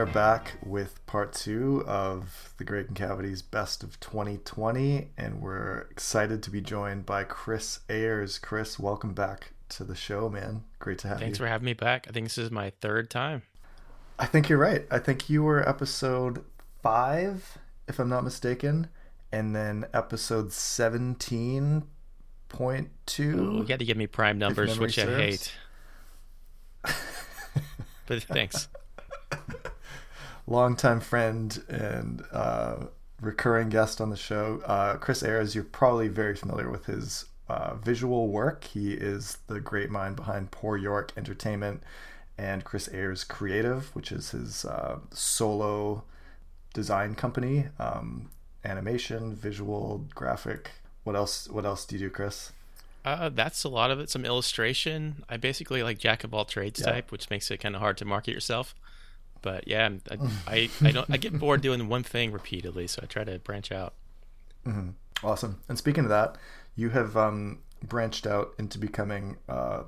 are back with part two of the Great Concavity's Best of 2020, and we're excited to be joined by Chris Ayers. Chris, welcome back to the show, man. Great to have Thanks you. Thanks for having me back. I think this is my third time. I think you're right. I think you were episode five, if I'm not mistaken, and then episode 17.2. Ooh, you had to give me prime numbers, which I hate. but thanks. longtime friend and uh, recurring guest on the show. Uh, Chris Ayers, you're probably very familiar with his uh, visual work. He is the great mind behind Poor York Entertainment and Chris Ayers Creative, which is his uh, solo design company, um, animation, visual, graphic. What else? What else do you do, Chris? Uh, that's a lot of it. Some illustration. I basically like jack of all trades Yeah. type, which makes it kind of hard to market yourself. But yeah, I, I, I don't. I get bored doing one thing repeatedly, so I try to branch out. Awesome. And speaking of that, you have um, branched out into becoming uh,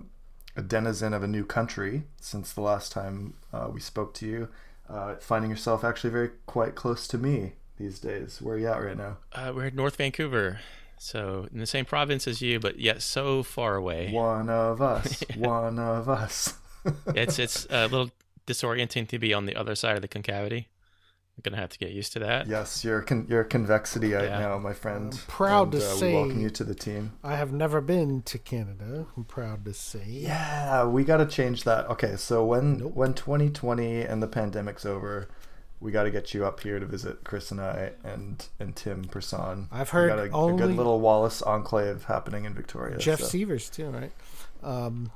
a denizen of a new country since the last time uh, we spoke to you. Uh, finding yourself actually very quite close to me these days. Where are you at right now? Uh, we're in North Vancouver, so in the same province as you, but yet so far away. One of us. One of us. It's it's a little disorienting to be on the other side of the concavity. I'm gonna have to get used to that. yes, you're con- you're convexity right Yeah. now, my friend. I'm proud And, to uh, say- welcome you to the team. I have never been to Canada. I'm proud to say. Yeah, we got to change that. Okay, so when Nope. when 2020 and the pandemic's over, we got to get you up here to visit Chris and I and and Tim Person. I've We heard got a, a good little Wallace enclave happening in Victoria. Jeff so- Severs too, right? Um,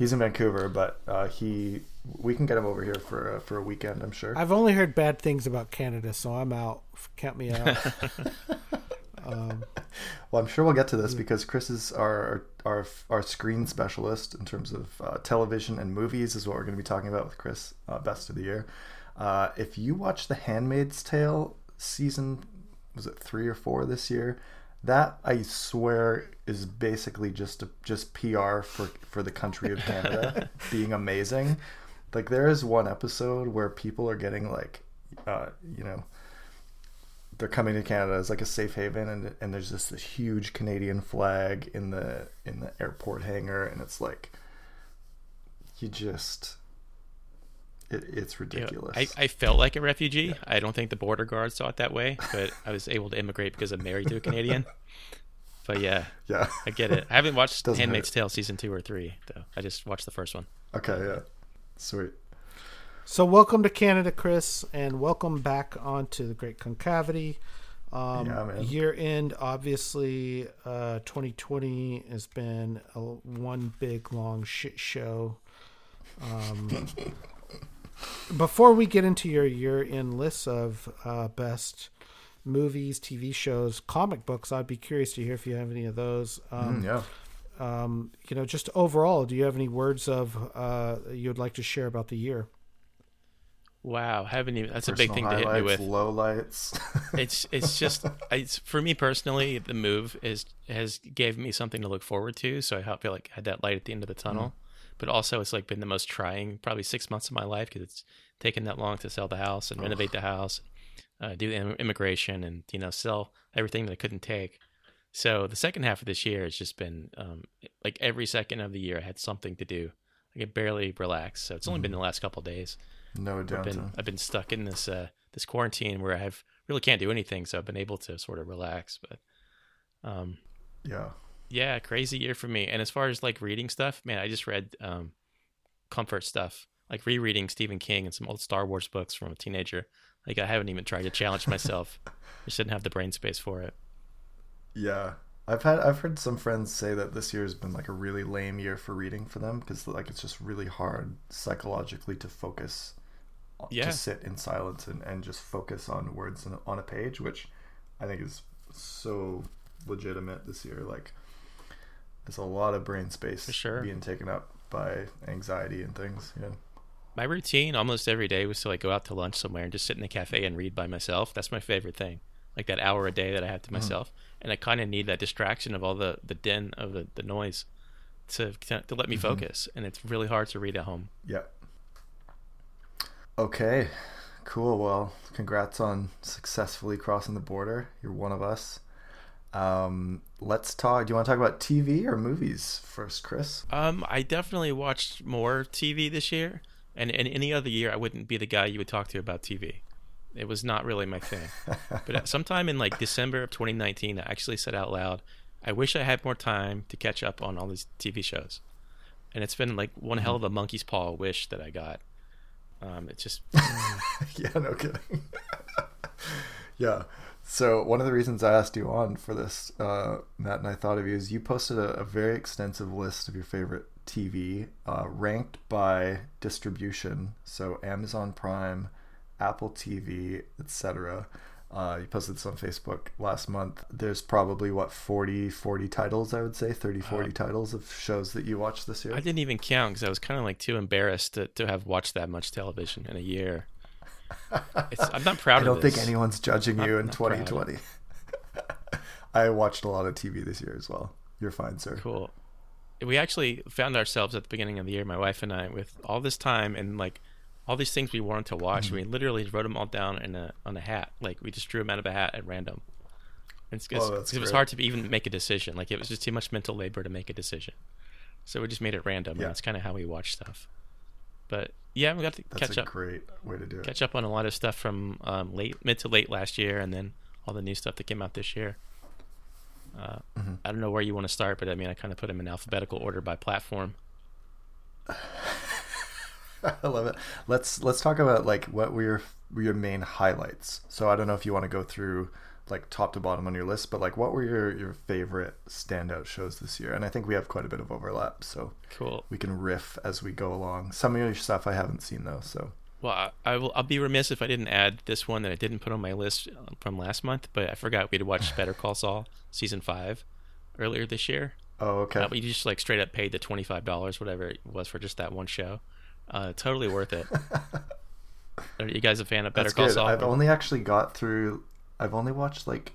He's in Vancouver, but uh, he we can get him over here for a, for a weekend. I'm sure. I've only heard bad things about Canada, so I'm out. Count me out. um, Well, I'm sure we'll get to this because Chris is our our our screen specialist in terms of uh, television and movies is what we're going to be talking about with Chris. Uh, best of the year. Uh, if you watch The Handmaid's Tale season, was it three or four this year? That I swear is basically just a, just PR for for the country of Canada being amazing. Like there is one episode where people are getting like, uh, you know, they're coming to Canada as like a safe haven, and and there's just this huge Canadian flag in the in the airport hangar, and it's like, you just, it, it's You know, ridiculous. I, I felt like a refugee. I don't think the border guards saw it that way, but I was able to immigrate because I'm married to a Canadian. But yeah, yeah. I get it. I haven't watched Doesn't Handmaid's Tale season two or three though. I just watched the first one. Okay. Yeah. Sweet. so welcome to Canada, Chris, and welcome back onto the Great Concavity. Um, Yeah, man. Year end, obviously, uh, 2020 has been a, one big long shit show. Um, before we get into your year end list of uh, best movies, TV shows, comic books, I'd be curious to hear if you have any of those. Um, Mm, yeah. um, you know, just overall, do you have any words of uh, you'd like to share about the year? Wow, haven't even. That's a big thing to hit me highlights, with. Lowlights. It's it's just it's for me personally. The move is has gave me something to look forward to. So I feel like I had that light at the end of the tunnel. But also, it's like been the most trying, probably six months of my life because it's taken that long to sell the house and renovate the house, uh, do im- immigration, and you know sell everything that I couldn't take. So the second half of this year has just been um, like every second of the year I had something to do. I could barely relax. So it's only been the last couple of days. no I've downtime. been I've been stuck in this uh this quarantine where I have really can't do anything, so I've been able to sort of relax. But um Yeah. yeah, crazy year for me. And as far as like reading stuff, man, I just read um comfort stuff. Like rereading Stephen King and some old Star Wars books from a teenager. Like I haven't even tried to challenge myself. I just didn't have the brain space for it. Yeah. I've had I've heard some friends say that this year has been like a really lame year for reading for them because like it's just really hard psychologically to focus uh, Yeah. to sit in silence and, and just focus on words in, on a page which I think is so legitimate this year like there's a lot of brain space For sure. being taken up by anxiety and things yeah My routine almost every day was to like go out to lunch somewhere and just sit in a cafe and read by myself. That's my favorite thing. Like that hour a day that I have to myself. And I kind of need that distraction of all the, the din of the, the noise to, to let me focus. And it's really hard to read at home. Yep. okay Cool. Well, congrats on successfully crossing the border. You're one of us. Um, let's talk. Do you want to talk about TV or movies first, Chris? Um, I definitely watched more TV this year, and in any other year, I wouldn't be the guy you would talk to about TV. It was not really my thing. but sometime in like December of 2019, I actually said out loud, "I wish I had more time to catch up on all these TV shows." And it's been like one hell of a monkey's paw wish that I got. Um, it's just yeah, no kidding. yeah. So one of the reasons I asked you on for this, uh, Matt, and I thought of you is you posted a, a very extensive list of your favorite TV, uh, ranked by distribution. So Amazon Prime, Apple TV, etc. Uh, you posted this on Facebook last month. There's probably what 40, 40 titles, I would say, 30, 40 titles of shows that you watched this year. I didn't even count because I was kind of like too embarrassed to, to have watched that much television in a year. It's, I'm not proud of you. I don't think anyone's judging you in not 2020. I watched a lot of TV this year as well. You're fine, sir. Cool. We actually found ourselves at the beginning of the year, my wife and I, with all this time and like all these things we wanted to watch. Mm-hmm. We literally wrote them all down in a on a hat. Like we just drew them out of a hat at random. And It's, it's, Oh, that's it was hard to even make a decision. Like it was just too much mental labor to make a decision. So we just made it random, Yeah. and that's kind of how we watch stuff. But yeah, we got to That's catch a up, great way to do it. catch up on a lot of stuff from um, late, mid to late last year, and then all the new stuff that came out this year. Uh, Mm-hmm. I don't know where you want to start, but I mean, I kind of put them in alphabetical order by platform. I love it. Let's let's talk about like what were your were your main highlights. So I don't know if you want to go through like top to bottom on your list, but like what were your your favorite standout shows this year? And I think we have quite a bit of overlap, so Cool. we can riff as we go along. Some of your stuff I haven't seen though, so Well, I, will. I'll be remiss if I didn't add this one that I didn't put on my list uh, from last month. But I forgot we'd watched Better Call Saul season five earlier this year. oh okay. Uh, we just like straight up paid the twenty five dollars, whatever it was, for just that one show. Uh, totally worth it. Are you guys a fan of Better That's Call good. Saul? I've only actually got through. I've only watched like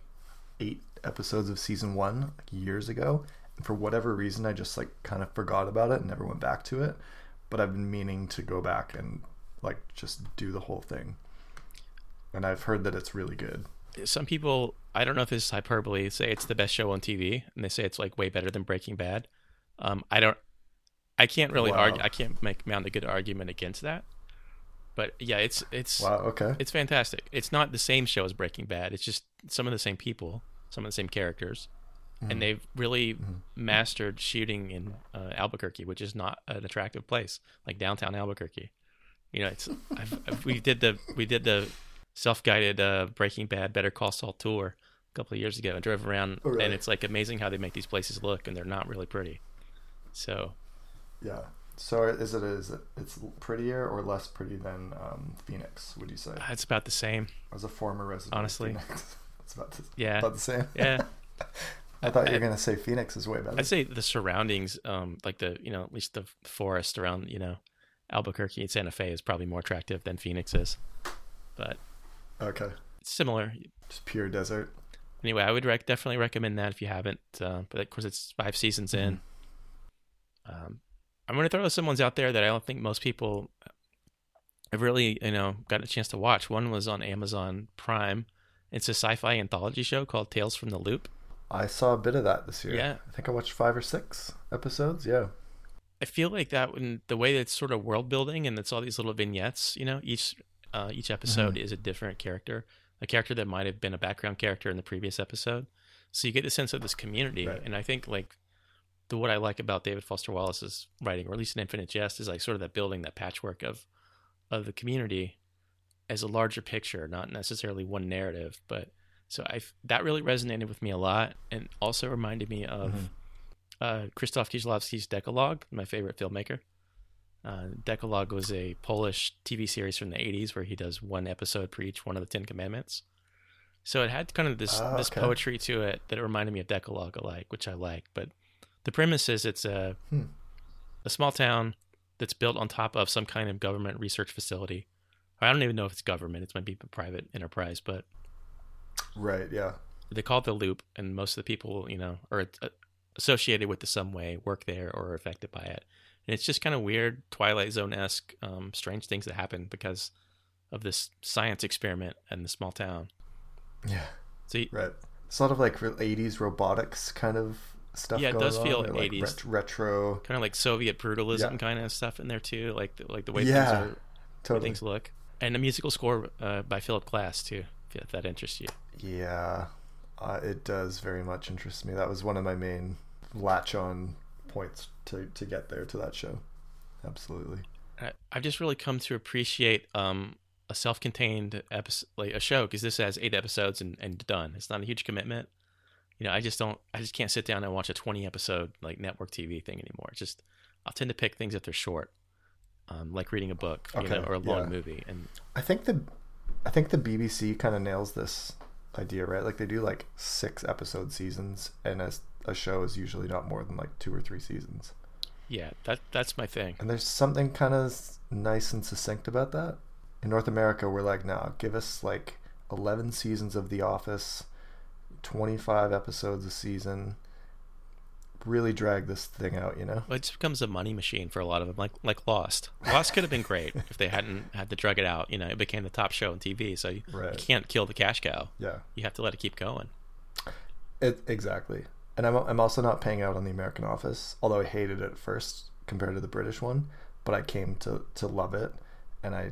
eight episodes of season one like years ago. And for whatever reason, I just like kind of forgot about it and never went back to it. But I've been meaning to go back and like just do the whole thing. And I've heard that it's really good. Some people, I don't know if this is hyperbole, say it's the best show on TV, and they say it's like way better than Breaking Bad. Um, I don't. I can't really Wow. argue. I can't make mount a good argument against that. But yeah, it's it's Wow. Okay. it's fantastic. It's not the same show as Breaking Bad. It's just some of the same people, some of the same characters, and they've really mastered shooting in uh, Albuquerque, which is not an attractive place, like downtown Albuquerque. You know, it's I've, I've, we did the we did the self-guided uh, Breaking Bad Better Call Saul tour a couple of years ago. and drove around, Oh, really? and it's like amazing how they make these places look, and they're not really pretty. So Yeah. So is it is it it's prettier or less pretty than um, Phoenix? Would you say? it's about the same. As a former resident, Honestly. It's about the, Yeah. about the same. Yeah. I thought you I- were gonna say Phoenix is way better. I'd say the surroundings, um, like the you know at least the forest around you know Albuquerque and Santa Fe is probably more attractive than Phoenix is, but Okay. it's similar. Just pure desert. Anyway, I would rec- definitely recommend that if you haven't. Uh, but of course, it's five seasons in. Um, I'm going to throw some ones out there that I don't think most people have really you know got a chance to watch. One was on Amazon Prime. It's a sci-fi anthology show called Tales from the Loop. I saw a bit of that this year. Yeah. I think I watched five or six episodes. Yeah. I feel like that when the way that it's sort of world building and it's all these little vignettes, you know, each uh, each episode is a different character, a character that might have been a background character in the previous episode. So you get the sense of this community, Right. and I think like the what I like about David Foster Wallace's writing, or at least in Infinite Jest, is like sort of that building, that patchwork of of the community as a larger picture, not necessarily one narrative, but so I that really resonated with me a lot, and also reminded me of Mhm. Uh, Krzysztof Kieślowski's Decalogue, my favorite filmmaker. Uh, Decalogue was a Polish TV series from the 80s where he does one episode per each one of the Ten Commandments. So it had kind of this Ah, this poetry to it that it reminded me of Decalogue alike, which I like. But the premise is it's a Hmm. a small town that's built on top of some kind of government research facility. I don't even know if it's government; it's maybe a private enterprise, but Right. Yeah. they call it the loop and most of the people you know are uh, associated with the some way work there or are affected by it and it's just kind of weird twilight zone-esque um, strange things that happen because of this science experiment in the small town. Yeah. So you- Right. It's a lot of like 80s robotics kind of stuff. Yeah, it going does feel on, like 80s. ret- retro. kind of like Soviet brutalism Yeah. kind of stuff in there too, like the, like the way Yeah, things are, Totally. things look, and a musical score uh, by Philip Glass too, if, if that interests you. Yeah, uh, it does very much interest me. That was one of my main latch on points to, to get there to that show. Absolutely. I, I've just really come to appreciate um, a self-contained episode, like a show, because this has eight episodes and, and done. It's not a huge commitment. You know, I just don't. I just can't sit down and watch a twenty-episode like network TV thing anymore. It's just I'll tend to pick things if they're short, um, like reading a book, you know, or a long yeah. movie. And I think the I think the BBC kind of nails this idea, right? Like they do like six episode seasons, and a, a show is usually not more than like two or three seasons. yeah, that that's my thing. And there's something kind of nice and succinct about that. In North America, we're like, nah, give us like 11 seasons of The Office, 25 episodes a season. Really drag this thing out, you know? Well, it just becomes a money machine for a lot of them, like like Lost. Lost could have been great if they hadn't had to drug it out. You know, it became the top show on TV, so you, you can't kill the cash cow. Yeah. You have to let it keep going. It, exactly. And I'm, I'm also not paying out on the American Office, although I hated it at first compared to the British one. But I came to, to love it, and I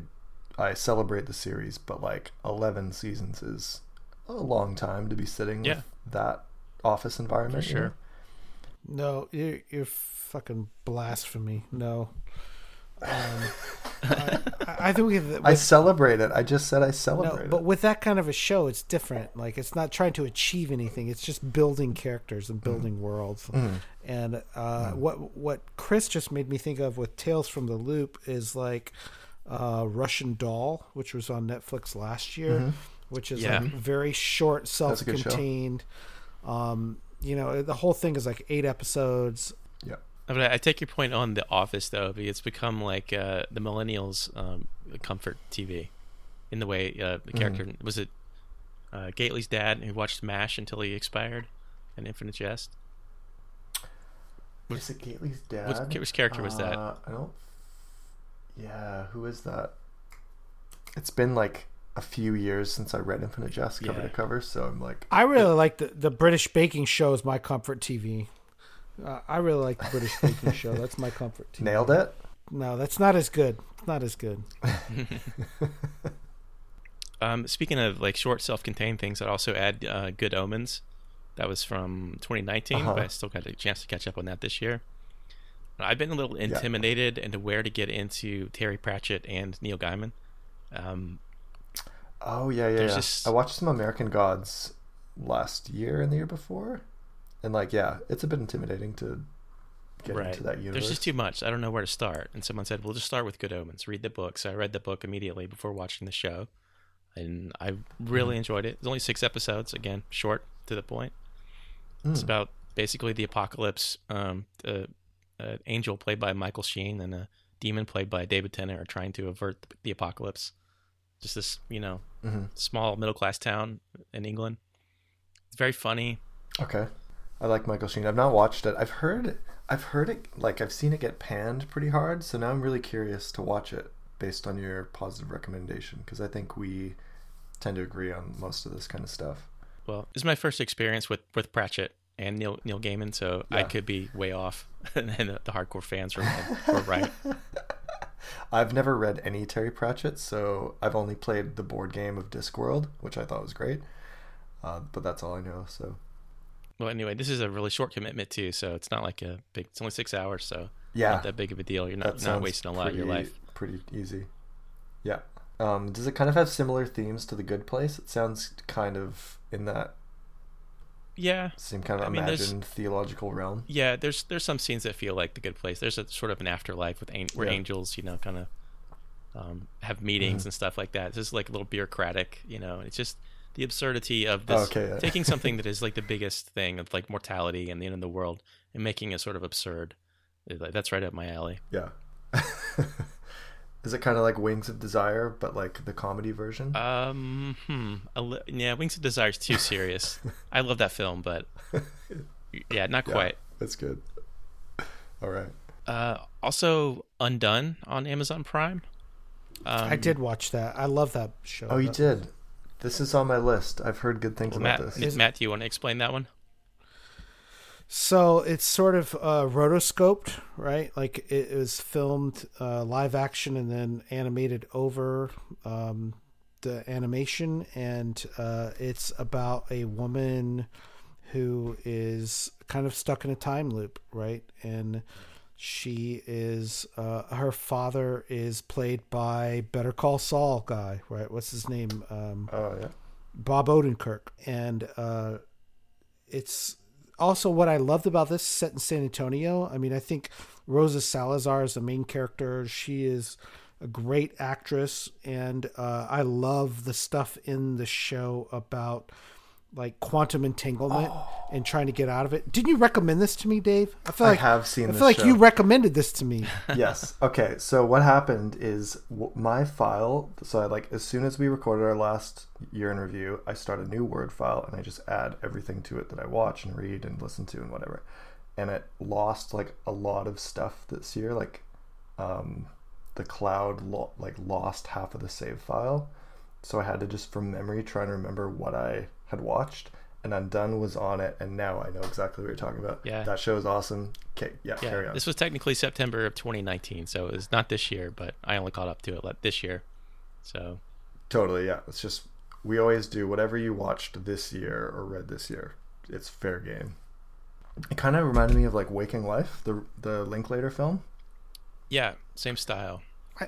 I celebrate the series. But like 11 seasons is a long time to be sitting Yeah. with that office environment. For you know? sure. No, you're, you're fucking blasphemy. No. Um, I, I think we have, I celebrate it. I just said I celebrate no, but it. with that kind of a show, it's different. Like it's not trying to achieve anything. It's just building characters and building worlds. Mm. And uh, what what Chris just made me think of with Tales from the Loop is like uh, Russian Doll, which was on Netflix last year, which is Yeah. like very short, Mm-hmm. That's a good show. self-contained. Um, you know, the whole thing is like eight episodes. Yeah. But I I take your point on The Office, though. because It's become like uh, the millennials' um, comfort TV, in the way uh, the character was it uh, Gately's dad who watched Mash until he expired, in Infinite Jest. Is it Gately's dad? Which, which character was that? Uh, I don't. Yeah, who is that? It's been like a few years since I read Infinite Jest cover Yeah. to cover, so I'm like, I really like the the British baking show is my comfort TV. Uh, I really like the British baking show. That's my comfort TV. nailed it. No, that's not as good. It's not as good. Um, speaking of like short, self-contained things, I'd also add uh, Good Omens. That was from 2019, Uh-huh. but I still got a chance to catch up on that this year. I've been a little intimidated into where to get into Terry Pratchett and Neil Gaiman. Um, Oh yeah, yeah. Yeah. just- I watched some American Gods last year and the year before, and like, yeah, it's a bit intimidating to get right. into that universe. There's just too much. I don't know where to start. And someone said, "Well, just start with Good Omens. Read the book." So I read the book immediately before watching the show, and I Mm-hmm. really enjoyed it. It's only six episodes. Again, short to the point. It's Mm. about basically the apocalypse. Um, uh, angel played by Michael Sheen and a demon played by David Tennant are trying to avert the apocalypse. Just this, you know, Mhm. small middle class town in England. It's very funny. Okay. I like Michael Sheen. I've not watched it. I've heard I've heard it like I've seen it get panned pretty hard, so now I'm really curious to watch it based on your positive recommendation because I think we tend to agree on most of this kind of stuff. Well, this is my first experience with with Pratchett and Neil Neil Gaiman, so I could be way off, and the, the hardcore fans were, were right. I've never read any Terry Pratchett, so I've only played the board game of Discworld, which I thought was great. Uh, but that's all I know. So Well, anyway, this is a really short commitment too, so it's not like a big. It's only six hours, so yeah, not that big of a deal. You're not not wasting a lot of your life. Pretty easy. Yeah. Um, does it kind of have similar themes to The Good Place? It sounds kind of in that Yeah, same kind of I mean, imagined theological realm. yeah. There's there's some scenes that feel like the good place. There's a sort of an afterlife with an- where Yeah. angels, you know, kind of um, have meetings Mm-hmm. and stuff like that. It's just like a little bureaucratic, you know. It's just the absurdity of this Okay, yeah. taking something that is like the biggest thing of like mortality and the end of the world and making it sort of absurd. Like, that's right up my alley. Yeah. Is it kind of like Wings of Desire, but like the comedy version? Um, hmm. A li- yeah, Wings of Desire is too serious. I love that film, but yeah, not Yeah, quite. That's good. All right. Uh, also, Undone on Amazon Prime. Um, I did watch that. I love that show. Oh, you did. This is on my list. I've heard good things well, about Matt, this. Matt, do you want to explain that one? So it's sort of uh, rotoscoped, right? Like it was filmed uh, live action and then animated over um, the animation, and uh, it's about a woman who is kind of stuck in a time loop, right? And she is uh, her father is played by Better Call Saul guy, right? What's his name? Um, Oh yeah. Bob Odenkirk, and uh, it's also what I loved about this set in San Antonio. I mean, I think Rosa Salazar is the main character. She is a great actress, and uh, I love the stuff in the show about like quantum entanglement and trying to get out of it. Didn't you recommend this to me, Dave? I feel I like have seen I feel like show. you recommended this to me. yes. Okay. So what happened is my file. So I like as soon as we recorded our last year in review, I start a new Word file and I just add everything to it that I watch and read and listen to and whatever. And it lost like a lot of stuff this year. Like, um, the cloud lo- like lost half of the save file, so I had to just from memory try and remember what I had watched. And Undone was on it, and now I know exactly what you're talking about. Yeah. that show is awesome. Okay, yeah, carry on. this was technically September of 2019, so it was not this year, but I only caught up to it like this year. So Totally, yeah. It's just we always do whatever you watched this year or read this year. It's fair game. It kind of reminded me of like Waking Life, the the Linklater film. yeah, same style.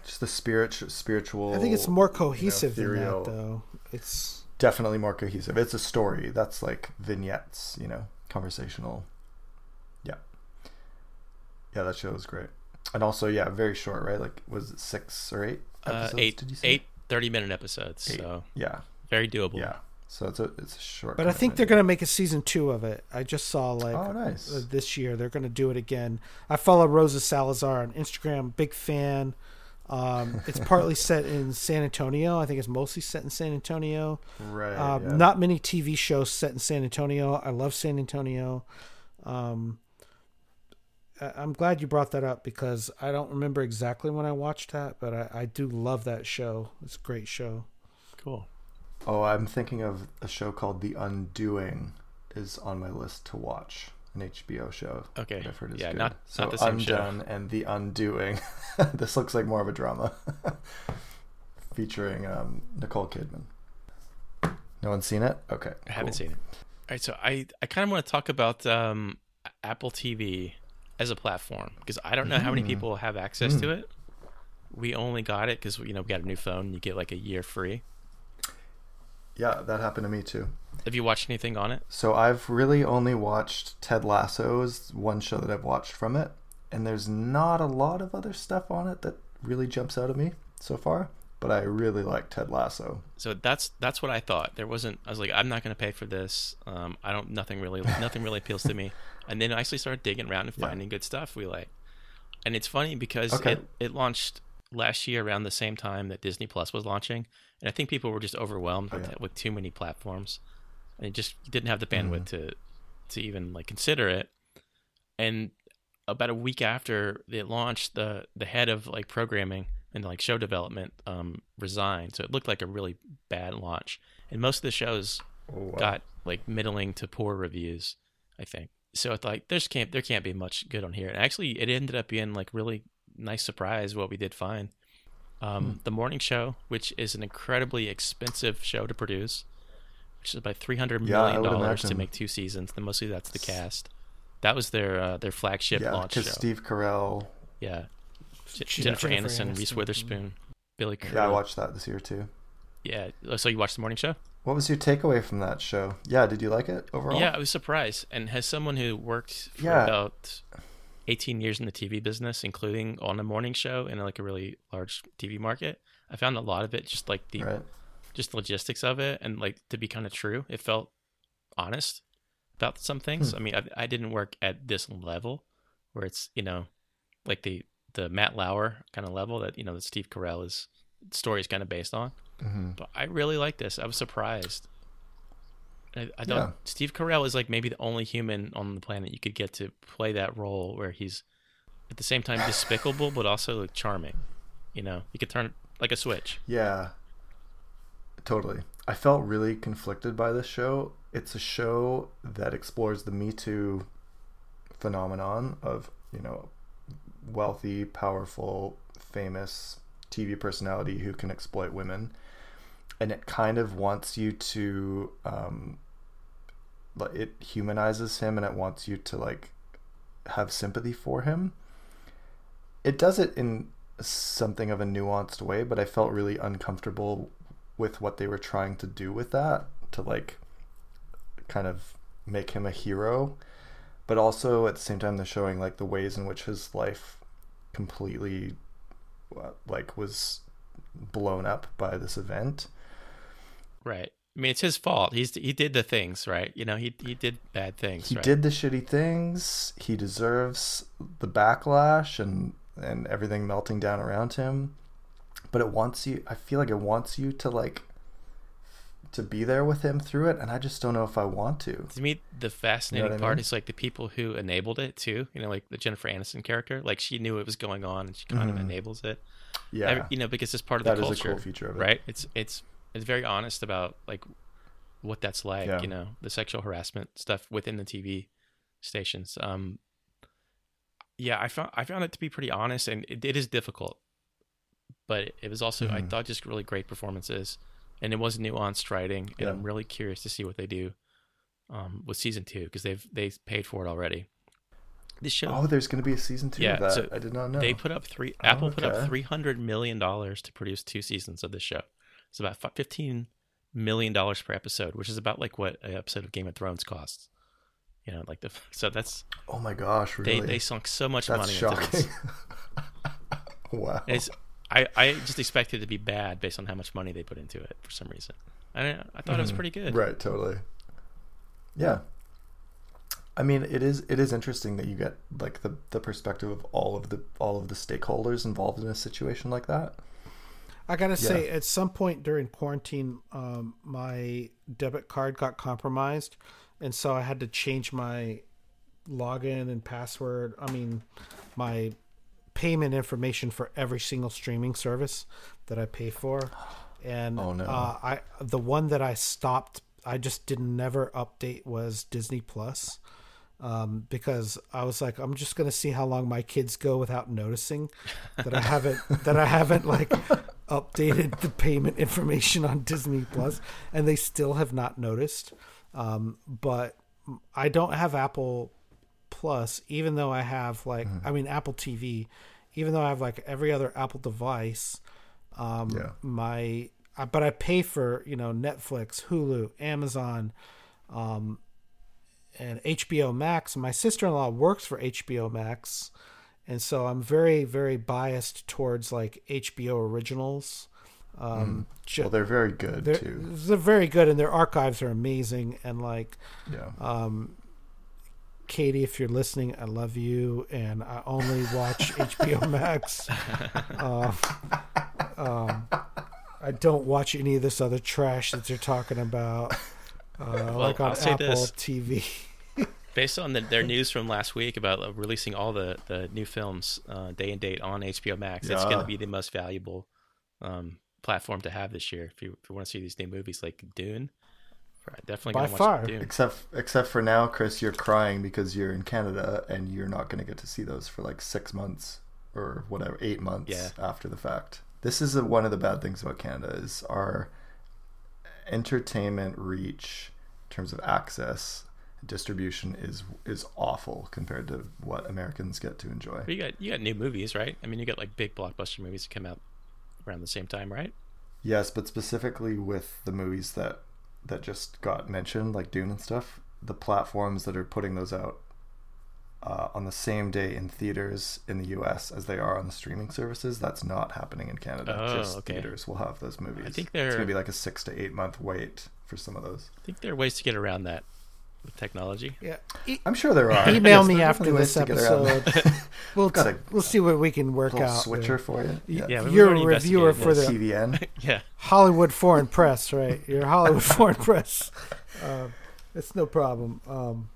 Just the spirit spiritual. I think it's more you know, cohesive than ethereal- that, though. It's Definitely more cohesive. It's a story. That's like vignettes, you know, conversational. Yeah. Yeah, that show was great. And also, yeah, very short, right? Like, was it six or eight Uh, episodes? eight, did you say? eight 30 minute episodes, Eight. so Yeah, very doable. yeah. So it's a it's a short. But I think they're going to make a season two of it. I just saw like Oh, nice. uh, this year they're going to do it again. I follow Rosa Salazar on Instagram, big fan. Um, it's partly set in San Antonio. I think it's mostly set in San Antonio. right. Um, yeah. Not many TV shows set in San Antonio. I love San Antonio. Um, I- I'm glad you brought that up because I don't remember exactly when I watched that, but I, I do love that show. It's a great show. Cool. Oh, I'm thinking of a show called The Undoing is on my list to watch. An HBO show. Okay. I've heard is Yeah, good. not- so not the same show. Undone and The Undoing. this looks like more of a drama, featuring um, Nicole Kidman. No one's seen it. Okay, I haven't cool. seen it. All right, so I, I kind of want to talk about um, Apple TV as a platform because I don't know how many Mm. people have access to it. We only got it because you know we got a new phone. You get like a year free. Yeah, that happened to me too. Have you watched anything on it? So I've really only watched Ted Lasso is one show that I've watched from it, and there's not a lot of other stuff on it that really jumps out at me so far. But I really like Ted Lasso. So that's that's what I thought. There wasn't. I was like, I'm not going to pay for this. Um, I don't. Nothing really. Nothing really appeals to me. And then I actually started digging around and Yeah. finding good stuff we like. And it's funny because Okay. it it launched last year around the same time that Disney Plus was launching, and I think people were just overwhelmed Oh, with, with too many platforms, and just didn't have the bandwidth Mm-hmm. to to even like consider it. And about a week after it launched, the the head of like programming and like show development um, resigned, so it looked like a really bad launch. And most of the shows Oh, wow. got like middling to poor reviews, I think. So it's like there's can't there can't be much good on here. And actually, it ended up being like really nice surprise what we did find. Um, Hmm. The morning show, which is an incredibly expensive show to produce, which is about three hundred yeah, million dollars to make two seasons. And mostly that's the cast. That was their uh, their flagship yeah, launch show. because Steve Carell. yeah, J- Jennifer, Jennifer Aniston, Reese Aniston. Witherspoon, Billy Crudup. Yeah, I watched that this year too. Yeah, so you watched the morning show? What was your takeaway from that show? Yeah, did you like it overall? Yeah, I was surprised. And as someone who worked for Yeah. about 18 years in the TV business, including on a morning show in like a really large TV market, I found a lot of it just like the Right. Just the logistics of it and like to be kind of true. It felt honest about some things. Hmm. I mean, I, I didn't work at this level where it's you know like the the Matt Lauer kind of level that you know that Steve Carell is story is kind of based on. hmm But I really like this. I was surprised. I, I don't. Yeah. Steve Carell is like maybe the only human on the planet you could get to play that role where he's at the same time despicable but also like charming. You know, you could turn like a switch. Yeah. Totally. I felt really conflicted by this show. It's a show that explores the Me Too phenomenon of, you know, wealthy, powerful, famous TV personality who can exploit women. And it kind of wants you to, um, it humanizes him and it wants you to, like, have sympathy for him. It does it in something of a nuanced way, but I felt really uncomfortable with what they were trying to do with that to like kind of make him a hero but also at the same time they're showing like the ways in which his life completely uh, like was blown up by this event Right. I mean, it's his fault. He's he did the things, right? You know, he he did bad things. he right? did the shitty things he deserves the backlash and and everything melting down around him but it wants you i feel like it wants you to like to be there with him through it and i just don't know if i want to To me, the fascinating I part mean? is like the people who enabled it too. You know, like the Jennifer Aniston character. Like she knew it was going on, and she kind of Mhm. enables it. yeah Every- you know, because it's part of That the culture, cool feature of it. right? It's it's it's very honest about like what that's like. Yeah. You know, the sexual harassment stuff within the TV stations. Um, yeah, I found I found it to be pretty honest, and it, it is difficult, but it was also I Mhm. thought just really great performances, and it was nuanced writing, and Yeah. I'm really curious to see what they do um, with season two because they've they've paid for it already. This show oh there's going to be a season two Yeah, of that so i did not know they put up three. Oh, Apple put up three hundred million dollars to produce two seasons of this show. It's about fifteen million dollars per episode, which is about like what an episode of Game of Thrones costs. You know, like the so that's oh my gosh really they they sunk so much that's money shocking into this. wow It's I I just expected it to be bad based on how much money they put into it for some reason. I I thought it was Mhm. pretty good. Right, totally. Yeah. I mean, it is it is interesting that you get like the the perspective of all of the all of the stakeholders involved in a situation like that. I gotta Yeah. say, at some point during quarantine, um, my debit card got compromised, and so I had to change my login and password. I mean, my payment information for every single streaming service that I pay for, and Oh, no. uh, I the one that I stopped, I just didn't never update was Disney Plus. Um, because I was like, I'm just gonna see how long my kids go without noticing that I haven't that I haven't like updated the payment information on Disney Plus, and they still have not noticed. Um, but I don't have Apple Plus, even though I have like, I mean, Apple TV, even though I have like every other Apple device. Um, Yeah. my, I- but I pay for you know Netflix, Hulu, Amazon, um, and HBO Max. My sister in law works for HBO Max, and so I'm very very biased towards like HBO originals. Um, ju- Well, they're very good they're, too. they're very good, and their archives are amazing. And like Yeah. um, Katie, if you're listening, I love you, and I only watch HBO Max. Um, um, I don't watch any of this other trash that you're talking about, uh, like on I'll say Apple this. TV. Based on the, their news from last week about uh, releasing all the, the new films uh, day and date on HBO Max, it's going to be the most valuable um, platform to have this year. If you, if you want to see these new movies like Dune, right, definitely By far. watch Except except for now, Chris, you're crying because you're in Canada and you're not going to get to see those for like six months or whatever, eight months Yeah. after the fact. This is a, one of the bad things about Canada is our entertainment reach in terms of access distribution is is awful compared to what Americans get to enjoy. But you got you got new movies, right? I mean, you got like big blockbuster movies that come out around the same time, right? Yes, but specifically with the movies that that just got mentioned, like Dune and stuff, the platforms that are putting those out uh, on the same day in theaters in the U.S. as they are on the streaming services, that's not happening in Canada. Oh, just okay. theaters will have those movies. I think it's they're- gonna be like a six to eight month wait for some of those. I think there are ways to get around that with technology. Yeah, e- I'm sure there are. email Yes, me after this ways to get around episode. we'll got a we'll see what we can work out. switcher there. for you. Y- Yeah, You're already a reviewer for the CVN. Yeah, Hollywood Foreign Press, right? You're Hollywood Foreign Press. Um, it's no problem. Um,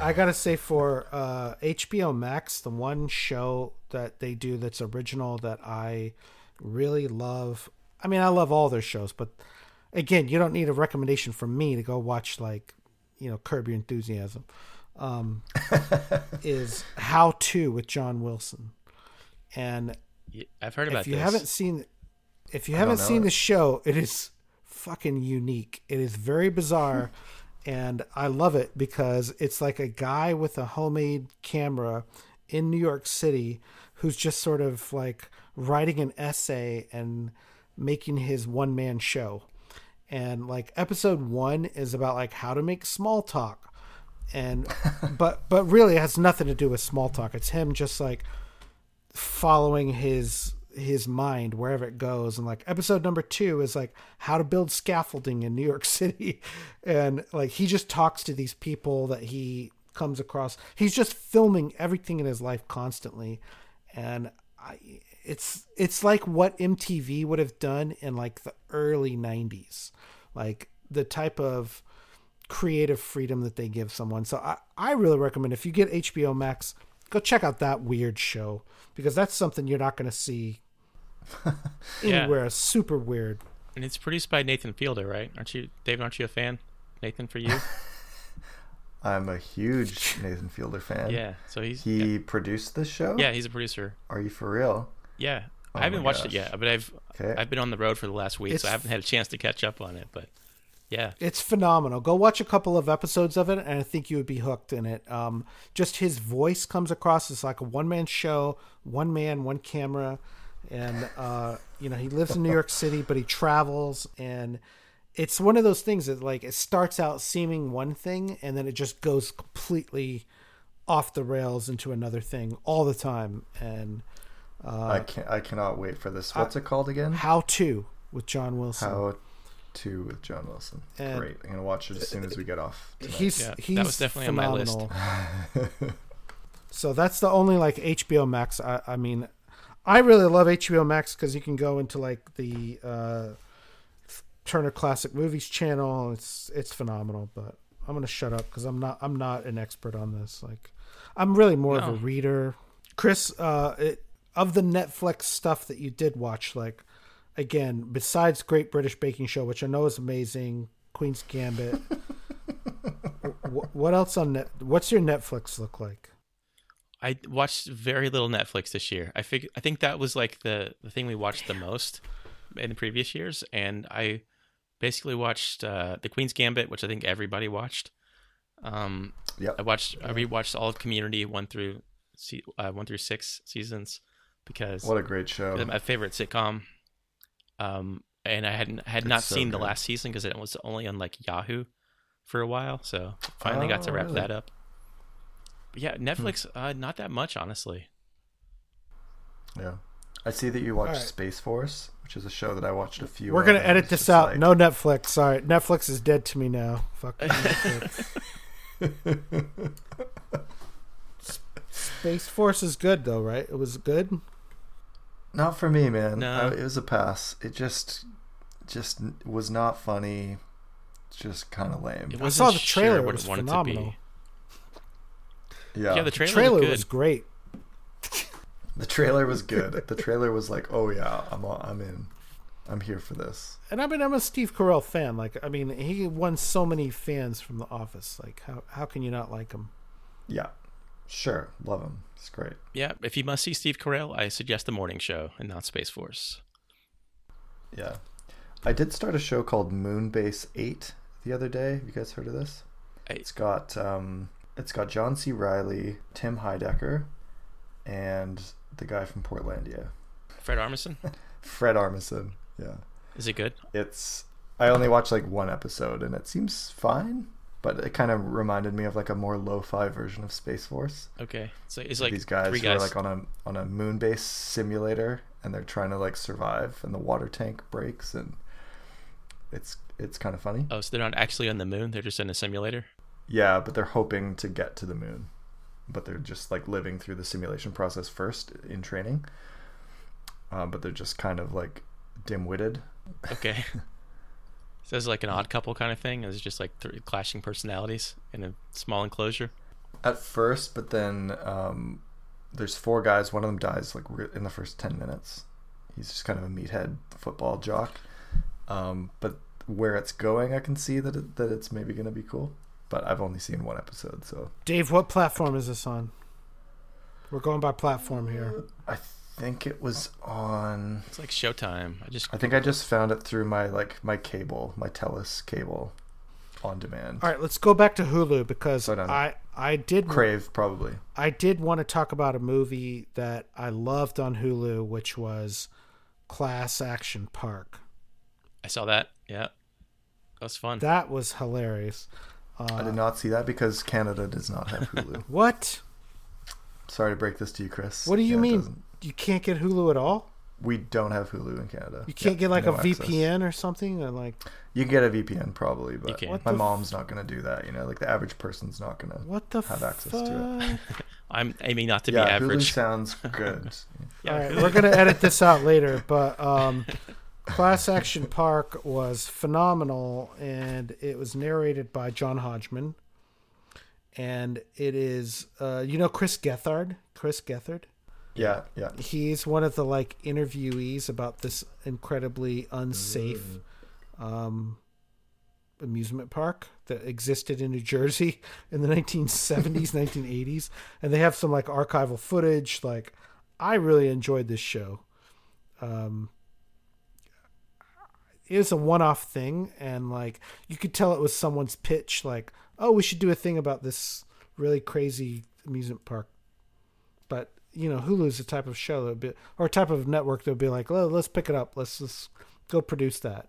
I gotta say, for uh, HBO Max, the one show that they do that's original that I really love. I mean, I love all their shows, but again, you don't need a recommendation from me to go watch like you know Curb Your Enthusiasm. Um, is How to with John Wilson, and I've heard about if you this. haven't seen if you I haven't seen it. the show it is fucking unique it is very bizarre and i love it because it's like a guy with a homemade camera in new york city who's just sort of like writing an essay and making his one man show and like episode one is about like how to make small talk. And but but really it has nothing to do with small talk. It's him just like following his his mind wherever it goes. And like episode number two is like how to build scaffolding in new york city. And like he just talks to these people that he comes across. He's just filming everything in his life constantly. And I, it's it's like what mtv would have done in like the early 90s like the type of creative freedom that they give someone so i, I really recommend if you get hbo max go check out that weird show because that's something you're not going to see Yeah. anywhere. Super weird. and it's produced by Nathan Fielder, right? Aren't you, David? Aren't you a fan? Nathan, for you? I'm a huge Nathan Fielder fan. yeah. So he's He produced this show? yeah, he's a producer. Are you for real? Yeah, Oh I haven't watched gosh. it yet, but I've Okay. I've been on the road for the last week, so I haven't had a chance to catch up on it. But yeah, It's phenomenal. Go watch a couple of episodes of it, and I think you would be hooked in it. Um, just his voice comes across as like a one man show, one man, one camera, and uh, you know he lives in New York City, but he travels, and it's one of those things that like it starts out seeming one thing, and then it just goes completely off the rails into another thing all the time. And I can I cannot wait for this. What's it called again? How to with John Wilson. How to with John Wilson. And- Great. I'm gonna watch it as soon as we get off. tonight. he's Yeah, that he's was definitely on my list. phenomenal. so that's the only like HBO Max. I, I mean, I really love HBO Max because you can go into like the uh, Turner Classic Movies channel. It's it's phenomenal. But I'm gonna shut up because I'm not I'm not an expert on this. Like, I'm really more of a reader. Chris, uh, it, of the Netflix stuff that you did watch, like again, besides Great British Baking Show, which I know is amazing, Queen's Gambit. Wh- what else on net? What's your Netflix look like? I watched very little Netflix this year. I fig- I think that was like the the thing we watched the most in the previous years, and I basically watched uh, the Queen's Gambit, which I think everybody watched. Um, Yep. I watched I rewatched all of Community one through uh, one through six seasons because What a great show. My favorite sitcom. Um, and I hadn't had not so seen the last season because it was only on like Yahoo for a while, so finally got to Oh, wrap really? that up. But yeah, Netflix, uh, not that much, honestly. Yeah. I see that you watched Alright. Space Force, which is a show that I watched a few. We're gonna of, edit this out. like- No Netflix. Sorry, Netflix is dead to me now. Fuck Netflix. Space Force is good though, right? It was good. Not for me, man. No. I, it was a pass. It just, just was not funny. Just kind of lame. I saw the sure trailer. what It was it phenomenal. to be. Yeah. Yeah, the The trailer, trailer was was great. the trailer was good. the trailer was like, oh yeah, I'm all, I'm in. I'm here for this. And I mean, I'm a Steve Carell fan. Like, I mean, he won so many fans from The Office. Like, how how can you not like him? Yeah. Sure. Love him. It's great. Yeah, if you must see Steve Carell, I suggest The Morning Show and not Space Force. Yeah. I did start a show called Moonbase 8 the other day. Have you guys heard of this? I, It's got um it's got John C. Reilly, Tim Heidecker, and the guy from Portlandia. Fred Armisen, Fred Armisen. Yeah. is it good? It's I only watched like one episode and it seems fine, but it kind of reminded me of like a more lo-fi version of Space Force. Okay, so it's like These guys three who are like on a on a moon base simulator and they're trying to like survive and the water tank breaks and it's it's kind of funny. oh, so they're not actually on the moon; they're just in a simulator. Yeah, but they're hoping to get to the moon. But they're just like living through the simulation process first in training. Um, but they're just kind of like dim-witted. Okay. so it's like an odd couple kind of thing. It's just like three clashing personalities in a small enclosure. at first, but then um, there's four guys. One of them dies like re- in the first ten minutes. He's just kind of a meathead football jock. Um, but where it's going, I can see that it, that it's maybe going to be cool. But I've only seen one episode, so Dave, what platform is this on? We're going by platform here. I think it was on. It's like Showtime. I just I think I just found it through my like my cable, my Telus cable, on demand. All right, let's go back to Hulu because So done. I I did Crave probably. I did want to talk about a movie that I loved on Hulu, which was Class Action Park. I saw that. Yeah, that was fun. That was hilarious. I did not see that because Canada does not have Hulu. What? Sorry to break this to you, Chris. What do you Yeah, mean? doesn't- You can't get Hulu at all? We don't have Hulu in Canada. You can't Yeah, get like no a access. VPN or something? Or like You can get a VPN probably, but my the f- mom's not going to do that. You know, like the average person's not going to. what the Have fuck? access to it. I'm aiming not to Yeah, be Hulu average. sounds good. Yeah, All right, we're gonna edit this out later, but um, Class Action Park was phenomenal, and it was narrated by John Hodgman, and it is uh, you know Chris Gethard, Chris Gethard. yeah, yeah. He's one of the like interviewees about this incredibly unsafe um, amusement park that existed in New Jersey in the 1970s, 1980s, and they have some like archival footage. Like, I really enjoyed this show. Um, it was a one-off thing, and like you could tell it was someone's pitch. Like, oh, we should do a thing about this really crazy amusement park. But you know, hulu is a type of show that would be, or a type of network that would be like, well, let's pick it up. Let's just go produce that.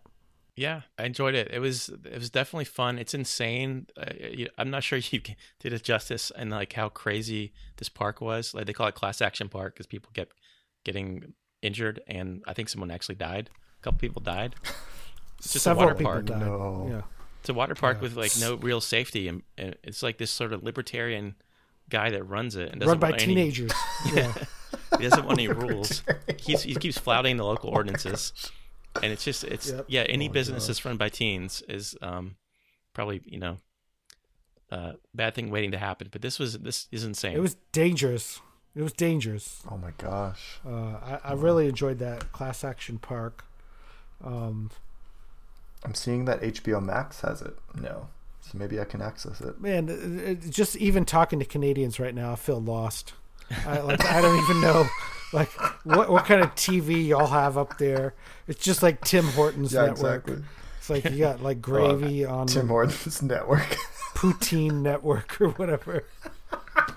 Yeah, I enjoyed it. It was it was definitely fun. It's insane. Uh, I'm not sure you did it justice and like how crazy this park was. Like they call it class action park because people kept getting injured, and I think someone actually died. A couple people died. It's just a Several water people park. died. No. Yeah. It's a water park Yeah. with like no real safety, and, and it's like this sort of libertarian guy that runs it and doesn't Run by want any- teenagers. yeah. he doesn't want any rules. He's, he keeps flouting the local ordinances, and it's just it's Yep. yeah. Any Oh business gosh. that's run by teens is um probably you know uh bad thing waiting to happen. But this was this is insane. It was dangerous. It was dangerous. Oh my gosh. Uh, I, I really enjoyed that Class Action Park. Um, I'm seeing that HBO Max has it. No. So maybe I can access it. man, it, it- just even talking to Canadians right now, I feel lost. I, like I don't even know, like what what kind of TV y'all have up there. It's just like Tim Hortons Yeah, network. exactly. It's like you got like gravy on Tim Hortons network. poutine network or whatever.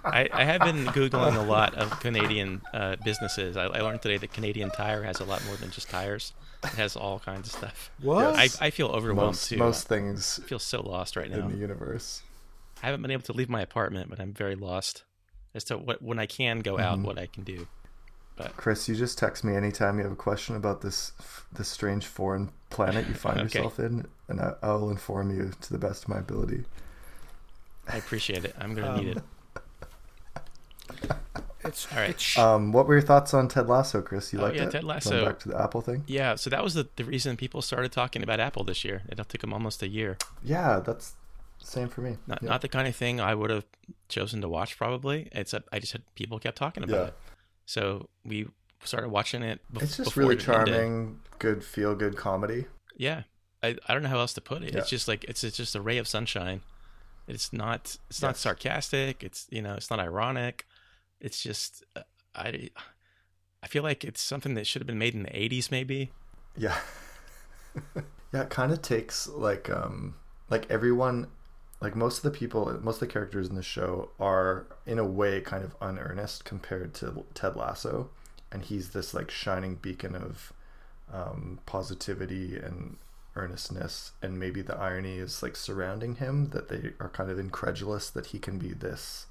I, I have been googling a lot of Canadian uh, businesses. I, I learned today that Canadian Tire has a lot more than just tires. It has all kinds of stuff. What? I, I feel overwhelmed most too. most things I feel so lost right now. in the universe. I haven't been able to leave my apartment, but I'm very lost as to what when I can go Mm-hmm. out, what I can do. But Chris, you just text me anytime you have a question about this this strange foreign planet you find Okay. yourself in, and I, I will inform you to the best of my ability. I appreciate it. I'm gonna Um, need it. It's All right. It's, Um, what were your thoughts on Ted Lasso, Chris? You Oh, liked yeah, it? Ted Going back to the Apple thing. Yeah, so that was the, the reason people started talking about Apple this year. It took them almost a year. Yeah, that's same for me. Not Yeah. not the kind of thing I would have chosen to watch. Probably it's a, I just had people kept talking about Yeah. it, so we started watching it. bef- It's just really it even ended. charming, good feel good comedy. Yeah, I, I don't know how else to put it. Yeah. It's just like it's, it's just a ray of sunshine. It's not it's not Yes. sarcastic. It's you know it's not ironic. It's just uh, I I feel like it's something that should have been made in the '80s maybe. Yeah. yeah, it kind of takes like um like everyone like most of the people most of the characters in the show are in a way kind of unearnest compared to Ted Lasso and he's this like shining beacon of um positivity and earnestness and maybe the irony is like surrounding him that they are kind of incredulous that he can be this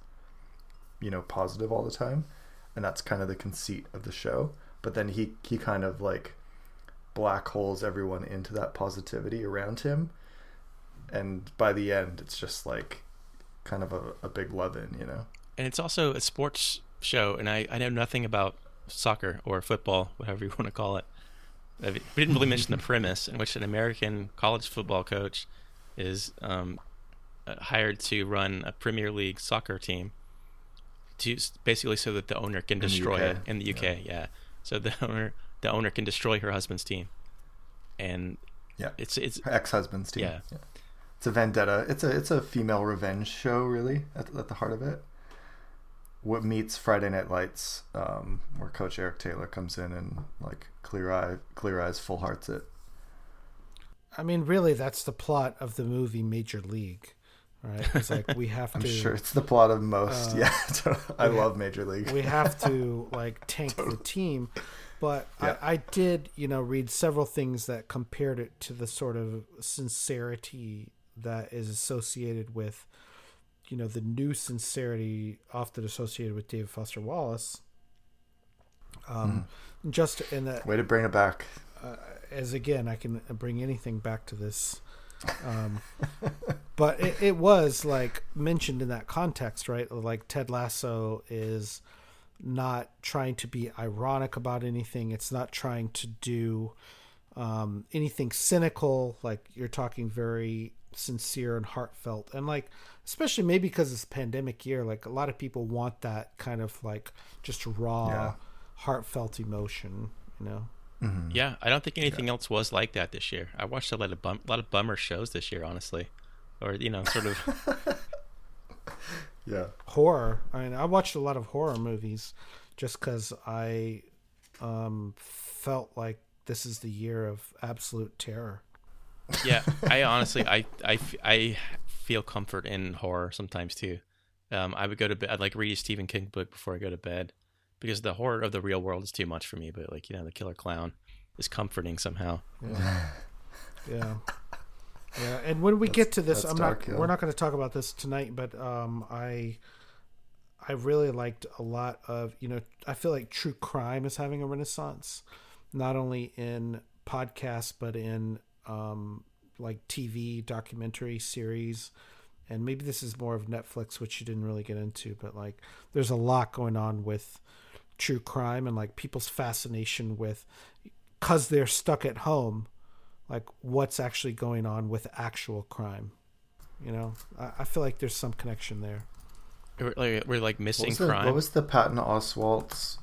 you know positive all the time and that's kind of the conceit of the show. But then he he kind of like black holes everyone into that positivity around him. And by the end it's just like kind of a, a big love-in you know? And it's also a sports show and I, I know nothing about soccer or football whatever you want to call it. We didn't really mention the premise in which an american college football coach is um, hired to run a premier league soccer team to basically so that the owner can the destroy it in the uk yeah. so the owner the owner can destroy her husband's team, and Yeah. it's it's Her ex-husband's team. Yeah. It's a vendetta. It's a it's a female revenge show, really, at, at the heart of it. What meets Friday Night Lights, um, where Coach Eric Taylor comes in and like clear eye, clear eyes, full hearts it. I mean, really, that's the plot of the movie Major League, right? It's like we have to. I'm sure it's the plot of most. Uh, yeah, I love Major League. we have to like tank the team but Yeah. I, I did you know read several things that compared it to the sort of sincerity that is associated with you know the new sincerity often associated with david foster wallace um just in that Way to bring it back. as again i can bring anything back to this um, but it, it was like mentioned in that context right? Like ted lasso is not trying to be ironic about anything. It's not trying to do um, anything cynical. Like you're talking very sincere and heartfelt. And like especially maybe because it's pandemic year like a lot of people want that kind of like just raw Yeah. heartfelt emotion you know yeah. I don't think anything else was like that this year. I watched a lot of bum, lot of bummer shows this year, honestly, or you know, sort of. Yeah. horror. I mean, I watched a lot of horror movies just because I um, felt like this is the year of absolute terror. yeah i honestly I, I, I feel comfort in horror sometimes too um i would go to bed i'd like read a stephen king book before i go to bed because the horror of the real world is too much for me but like you know the killer clown is comforting somehow Yeah. Yeah, and when we get to this, I'm dark, not. yeah. We're not going to talk about this tonight, but um, I, I really liked a lot of. You know, I feel like true crime is having a renaissance, not only in podcasts but in um, like TV documentary series, and maybe this is more of Netflix, which you didn't really get into, but like there's a lot going on with true crime and like people's fascination with, cause they're stuck at home like what's actually going on with actual crime. You know, I, I feel like there's some connection there. we're like, we're like What missing was, the, crime what was the Patton Oswalt's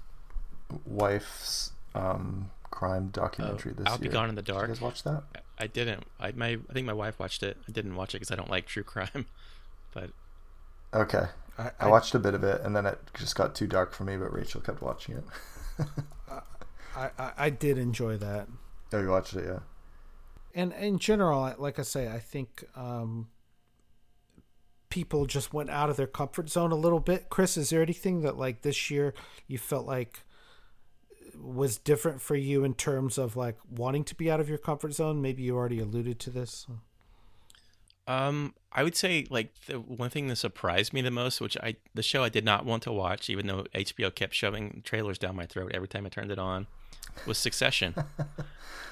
wife's um, crime documentary Oh, this I'll Be? Gone in the dark. Did Dark. you guys watch that? i didn't i my i think my wife watched it i didn't watch it because i don't like true crime but Okay. I, I watched a bit of it, and then it just got too dark for me. But Rachel kept watching it. I, I, I did enjoy that, oh, you watched it, yeah. and in general, like I say, I think um, people just went out of their comfort zone a little bit. Chris, is there anything that like this year you felt like was different for you in terms of like wanting to be out of your comfort zone? Maybe you already alluded to this. Um, I would say like the one thing that surprised me the most, which I the show I did not want to watch, even though HBO kept shoving trailers down my throat every time I turned it on, was Succession.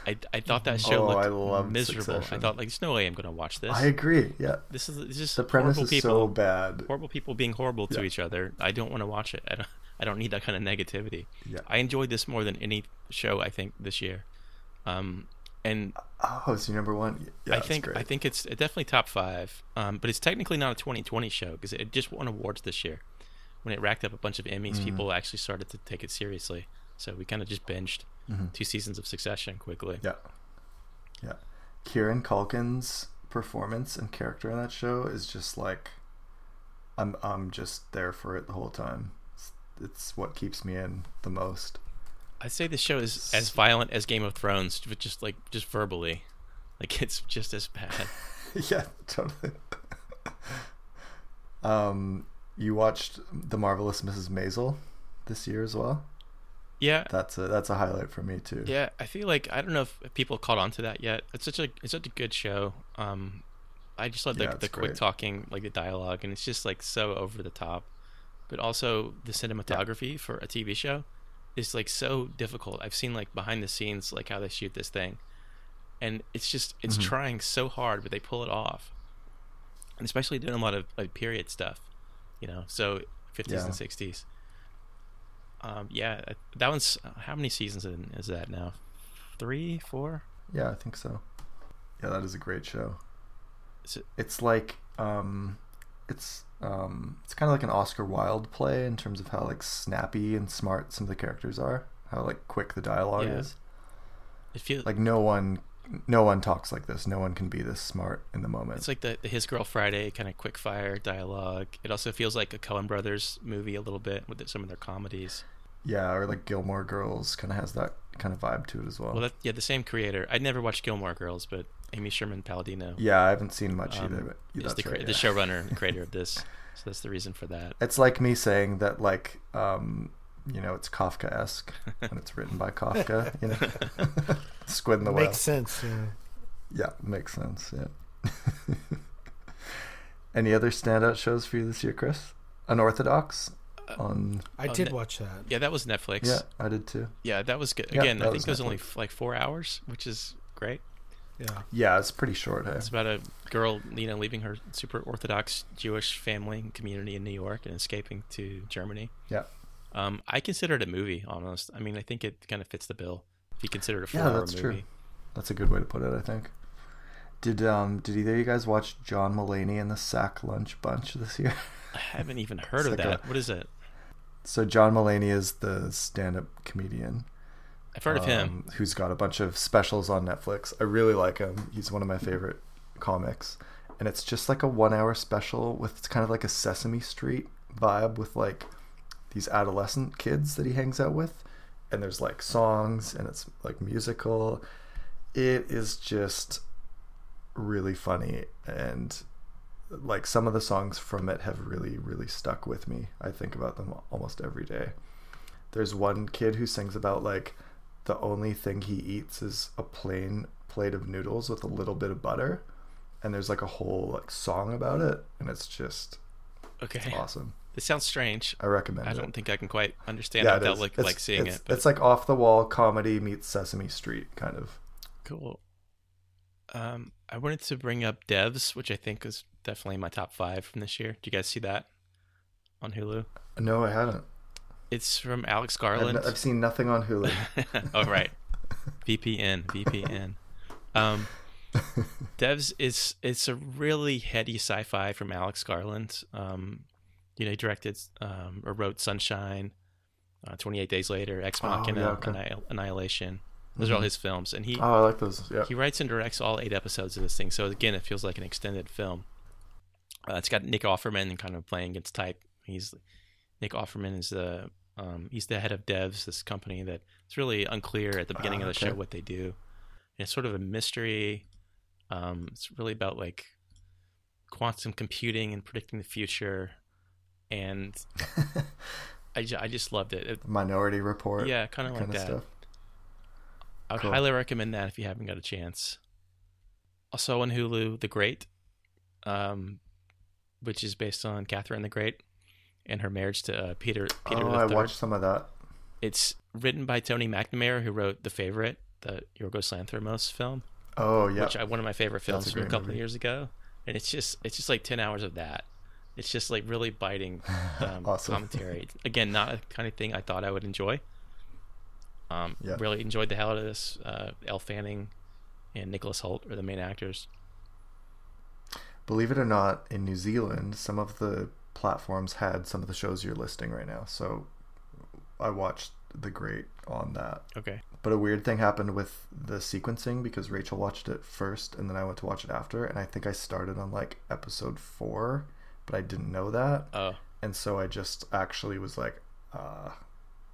I, I thought that show Oh, looked I miserable. I thought like there's no way I'm going to watch this. I agree. Yeah, this is it's just the premise is people, so bad. horrible people being horrible to Yeah. each other. I don't want to watch it. I don't. I don't need that kind of negativity. Yeah. I enjoyed this more than any show I think this year. Um, and Oh, it's your number one. Yeah, I think. I think it's definitely top five, um, but it's technically not a 2020 show because it just won awards this year. When it racked up a bunch of Emmys, Mm-hmm. people actually started to take it seriously. So we kind of just binged two seasons of Succession quickly. Mm-hmm. Yeah. Yeah. Kieran Culkin's performance and character in that show is just like I'm I'm just there for it the whole time. It's, it's what keeps me in the most. I'd say this show is as violent as Game of Thrones, but just like just verbally, like it's just as bad. yeah, totally. um you watched The Marvelous Mrs. Maisel this year as well? Yeah, That's a that's a highlight for me too. yeah. I feel like I don't know if people caught on to that yet. It's such a it's such a good show. Um, I just love the, Yeah, the quick great. talking, like the dialogue, and it's just like so over the top. But also the cinematography for a TV show is like so difficult. I've seen like behind the scenes, like how they shoot this thing, and it's just it's Mm-hmm. trying so hard, but they pull it off. And especially doing a lot of like period stuff, you know. So fifties Yeah. and sixties. Um, yeah, that one's how many seasons in- is that now? Three, four? Yeah, I think so. Yeah, that is a great show. It- It's like um it's um it's kind of like an Oscar Wilde play in terms of how like snappy and smart some of the characters are, how like quick the dialogue Yeah. is. It feels Like no one, no one talks like this. No one can be this smart in the moment. It's like the, the His Girl Friday kind of quick fire dialogue. It also feels like a Coen Brothers movie a little bit with some of their comedies. yeah, or like Gilmore Girls kind of has that kind of vibe to it as well. Well, that, yeah, the same creator. I'd never watched Gilmore Girls, but Amy Sherman Palladino yeah, I haven't seen much um, either. But yeah, is that's the, right, cre- the yeah. showrunner and creator of this. So that's the reason for that. It's like me saying that like um, you know it's Kafka esque and it's written by Kafka. You know, Squid in the Whale. Makes sense. Yeah. Yeah, makes sense. Yeah. Any other standout shows for you this year, Chris? Unorthodox on. I did ne- watch that. Yeah, that was Netflix. Yeah, I did too. Yeah, that was good. Again, that I think it was only f- like four hours, which is great. Yeah. Yeah, it's pretty short. Hey? It's about a girl, you know, leaving her super Orthodox Jewish family and community in New York and escaping to Germany. Yeah. Um, I consider it a movie, almost. I mean, I think it kind of fits the bill. If you consider it a Yeah, four-hour that's movie. true. That's a good way to put it. I think. Did um did either of you guys watch John Mulaney and the Sack Lunch Bunch this year? I haven't even heard It's of like a- that. what is it? So John Mulaney is the stand-up comedian. I've heard of him. um, Who's got a bunch of specials on Netflix. I really like him. He's one of my favorite comics. And it's just like a one hour special with it's kind of like a Sesame Street vibe with like these adolescent kids that he hangs out with. And there's like songs and it's like musical. It is just really funny and like some of the songs from it have really really stuck with me. I think about them almost every day. There's one kid who sings about like the only thing he eats is a plain plate of noodles with a little bit of butter and there's like a whole like song about it and it's just Okay. awesome. It sounds strange. I recommend I it. don't think I can quite understand yeah, it it without like, like seeing it's, it. But It's like off the wall comedy meets Sesame Street kind of. cool. Um, I wanted to bring up Devs, which I think is definitely my top five from this year. Do you guys see that on Hulu? No, I haven't. It's from Alex I've, Garland. n- I've seen nothing on Hulu. oh right, VPN, VPN. Um, Devs is it's a really heady sci-fi from Alex Garland. Um, you know, he directed um, or wrote Sunshine, uh, Twenty Eight Days Later, Ex Oh, Machina, yeah, okay. Annihil- Annihilation. Those are all Mhm. his films, and he Oh, I like those. Yeah. he writes and directs all eight episodes of this thing. So again, it feels like an extended film. Uh, it's got Nick Offerman kind of playing against type. He's Nick Offerman is the um, he's the head of Devs, this company that it's really unclear at the beginning Ah, of the okay. show what they do. And it's sort of a mystery. Um, it's really about like quantum computing and predicting the future. And I, ju- I just loved it. it Minority Report. yeah, kind of like that. stuff. I would Cool. highly recommend that if you haven't got a chance. Also on Hulu, The Great, um, which is based on Catherine the Great and her marriage to uh, Peter Peter oh, the I watched some of that. It's written by Tony McNamara, who wrote The Favorite, the Yorgos Lanthimos film, Oh, yeah. which I, one of my favorite films a from a couple of years ago. And it's just it's just like ten hours of that. It's just like really biting um, Awesome. commentary. Again, not a kind of thing I thought I would enjoy. Um, Yeah. Really enjoyed the hell out of this. Uh, Elle Fanning and Nicholas Hoult are the main actors. Believe it or not, in New Zealand, some of the platforms had some of the shows you're listing right now. So I watched The Great on that. Okay. But a weird thing happened with the sequencing because Rachel watched it first and then I went to watch it after. And I think I started on like episode four, but I didn't know that. Oh, And so I just actually was like, uh,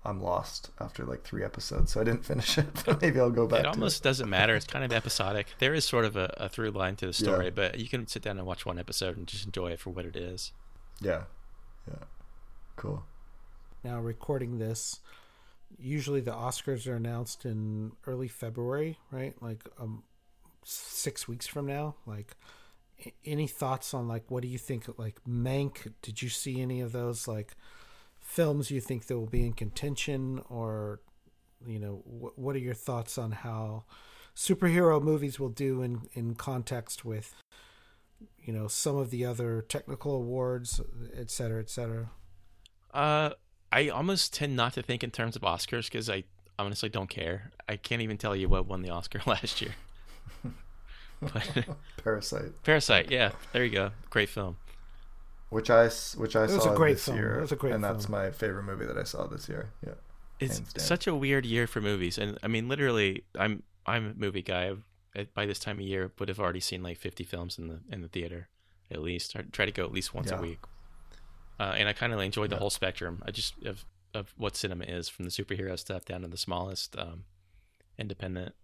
I'm lost after like three episodes. So I didn't finish it. But maybe I'll go back it almost doesn't matter. It's kind of episodic. There is sort of a, a through line to the story, Yeah. but you can sit down and watch one episode and just enjoy it for what it is. Yeah. Yeah. Cool. Now recording this, usually the Oscars are announced in early February, right? Like um, six weeks from now. Like, any thoughts on like what do you think? Like Mank, did you see any of those like films you think that will be in contention, or you know, wh- what are your thoughts on how superhero movies will do in in context with you know some of the other technical awards, et cetera, et cetera? Uh, I almost tend not to think in terms of Oscars because I honestly don't care. I can't even tell you what won the Oscar last year. but Parasite, Parasite, yeah, there you go, great film. which I s- which I It was saw a great this film. year, It was a great film. and that's my favorite movie that I saw this year. Yeah. it's such a weird year for movies, and I mean, literally, I'm I'm a movie guy. I've, at- by this time of year, would have already seen like 50 films in the in the theater, at least. I try to go at least once Yeah. a week, uh, and I kind of enjoyed the Yeah. whole spectrum. I just of of what cinema is, from the superhero stuff down to the smallest um, independent.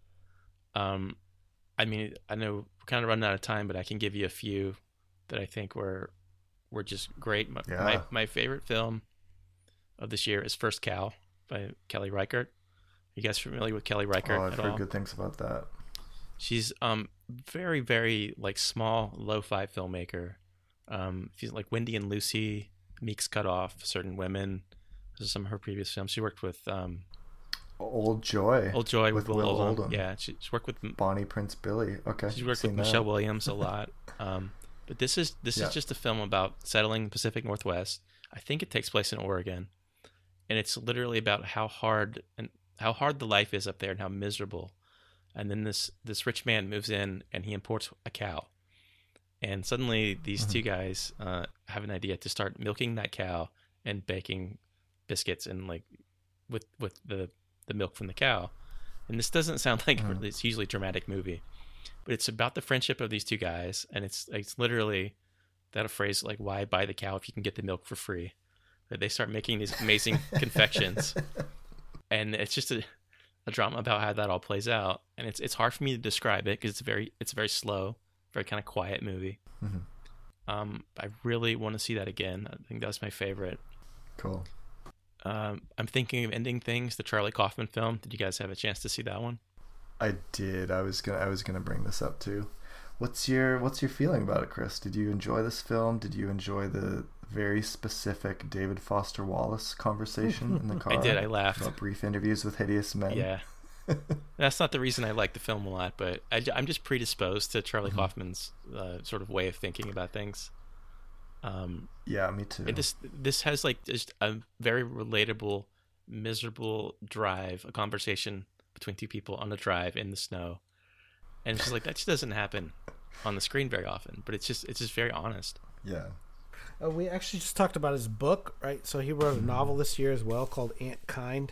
Um, I mean, I know we're kind of running out of time, but I can give you a few that I think were were just great. My, Yeah. my, my favorite film of this year is First Cow by Kelly Reichardt. you guys familiar with Kelly Reichardt Oh, I've heard all? good things about that. She's um very very like small lo-fi filmmaker. Um, she's like Wendy and Lucy, Meek's Cut Off, Certain Women. Those are some of her previous films. She worked with um, Old Joy. Old Joy With with, Will Oldham. Oldham. Yeah, she, she's worked with Bonnie Prince Billy. Okay. She's worked with that. Michelle Williams a lot. Um, but this is this Yeah. is just a film about settling the Pacific Northwest. I think it takes place in Oregon, and it's literally about how hard and how hard the life is up there and how miserable. And then this this rich man moves in and he imports a cow, and suddenly these two guys uh, have an idea to start milking that cow and baking biscuits and like with with the the milk from the cow. And this doesn't sound like Mhm. it's usually dramatic movie, but it's about the friendship of these two guys, and it's it's literally that phrase like why buy the cow if you can get the milk for free. They start making these amazing confections, and it's just a, a drama about how that all plays out, and it's it's hard for me to describe it because it's very it's very slow, very kind of quiet movie. Mhm. Um, I really want to see that again. I think that's my favorite. Cool. Um, I'm thinking of ending things. The Charlie Kaufman film. Did you guys have a chance to see that one? I did. I was gonna. I was gonna bring this up too. What's your What's your feeling about it, Chris? Did you enjoy this film? Did you enjoy the very specific David Foster Wallace conversation in the car? I did. I laughed. About brief interviews with hideous men. Yeah. That's not the reason I like the film a lot, but I, am just predisposed to Charlie Mm-hmm. Kaufman's uh, sort of way of thinking about things. Um, Yeah, me too. this this has like just a very relatable, miserable drive, a conversation between two people on a drive in the snow, and it's just like that just doesn't happen on the screen very often. But it's just it's just very honest. yeah. Uh, we actually just talked about his book, right? So he wrote a novel this year as well called Antkind,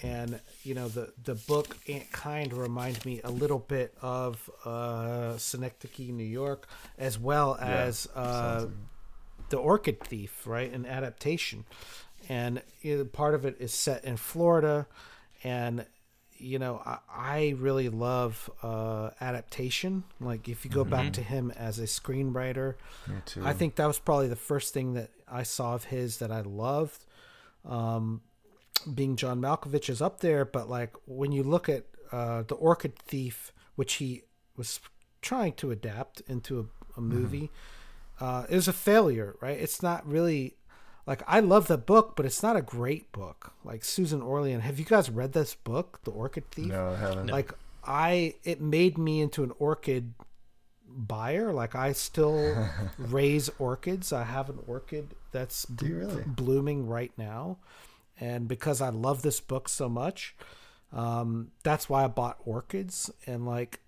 and you know the the book Antkind reminds me a little bit of uh, Synecdoche, New York, as well Yeah, as uh, the Orchid Thief, right? An adaptation, and you know, part of it is set in Florida, and you know I, I really love uh, adaptation. Like if you go back to him as a screenwriter. I think that was probably the first thing that I saw of his that I loved. Um, being John Malkovich is up there, but like when you look at uh, the Orchid Thief, which he was trying to adapt into a, a movie, uh, it was a failure. Right? It's not really like I love the book, but it's not a great book. Like Susan Orlean, have you guys read this book, The Orchid Thief? No, I haven't. like i it made me into an orchid buyer like i still raise orchids i have an orchid that's really? blooming right now and because i love this book so much um, that's why i bought orchids and like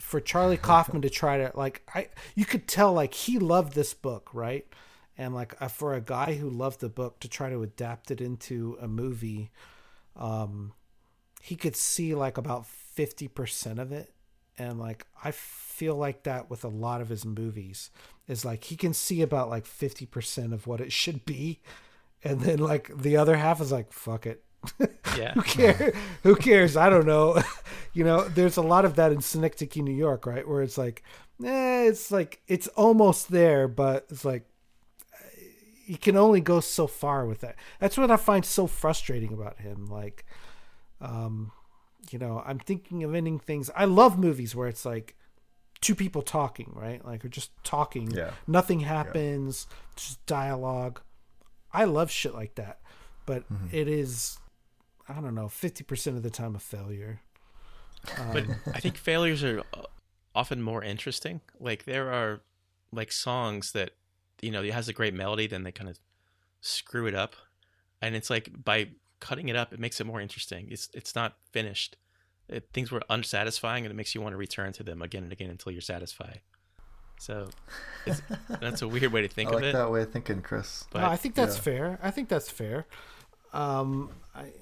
for charlie kaufman to try to like i you could tell like he loved this book right and like uh, for a guy who loved the book to try to adapt it into a movie um he could see like about 50% of it. And like i feel like that with a lot of his movies is like he can see about like 50% of what it should be. And then like the other half is like fuck it. Yeah. who cares who cares? I don't know. You know there's a lot of that in synecdoche new york right? Where it's like eh, it's like it's almost there but it's like you can only go so far with that. That's what i find so frustrating about him like um you know i'm thinking of ending things. I love movies where it's like two people talking right? Like or just talking. Yeah. nothing happens just dialogue. I love shit like that but it is i don't know 50% of the time a failure. But Um, I think failures are uh, often more interesting. Like there are like songs that you know it has a great melody, then they kind of screw it up, and it's like by cutting it up, it makes it more interesting. It's it's not finished. It, things were unsatisfying, and it makes you want to return to them again and again until you're satisfied. So it's, that's a weird way to think I of like it. that way of thinking, Chris. But no, I think that's yeah. fair. I think that's fair. Um, I,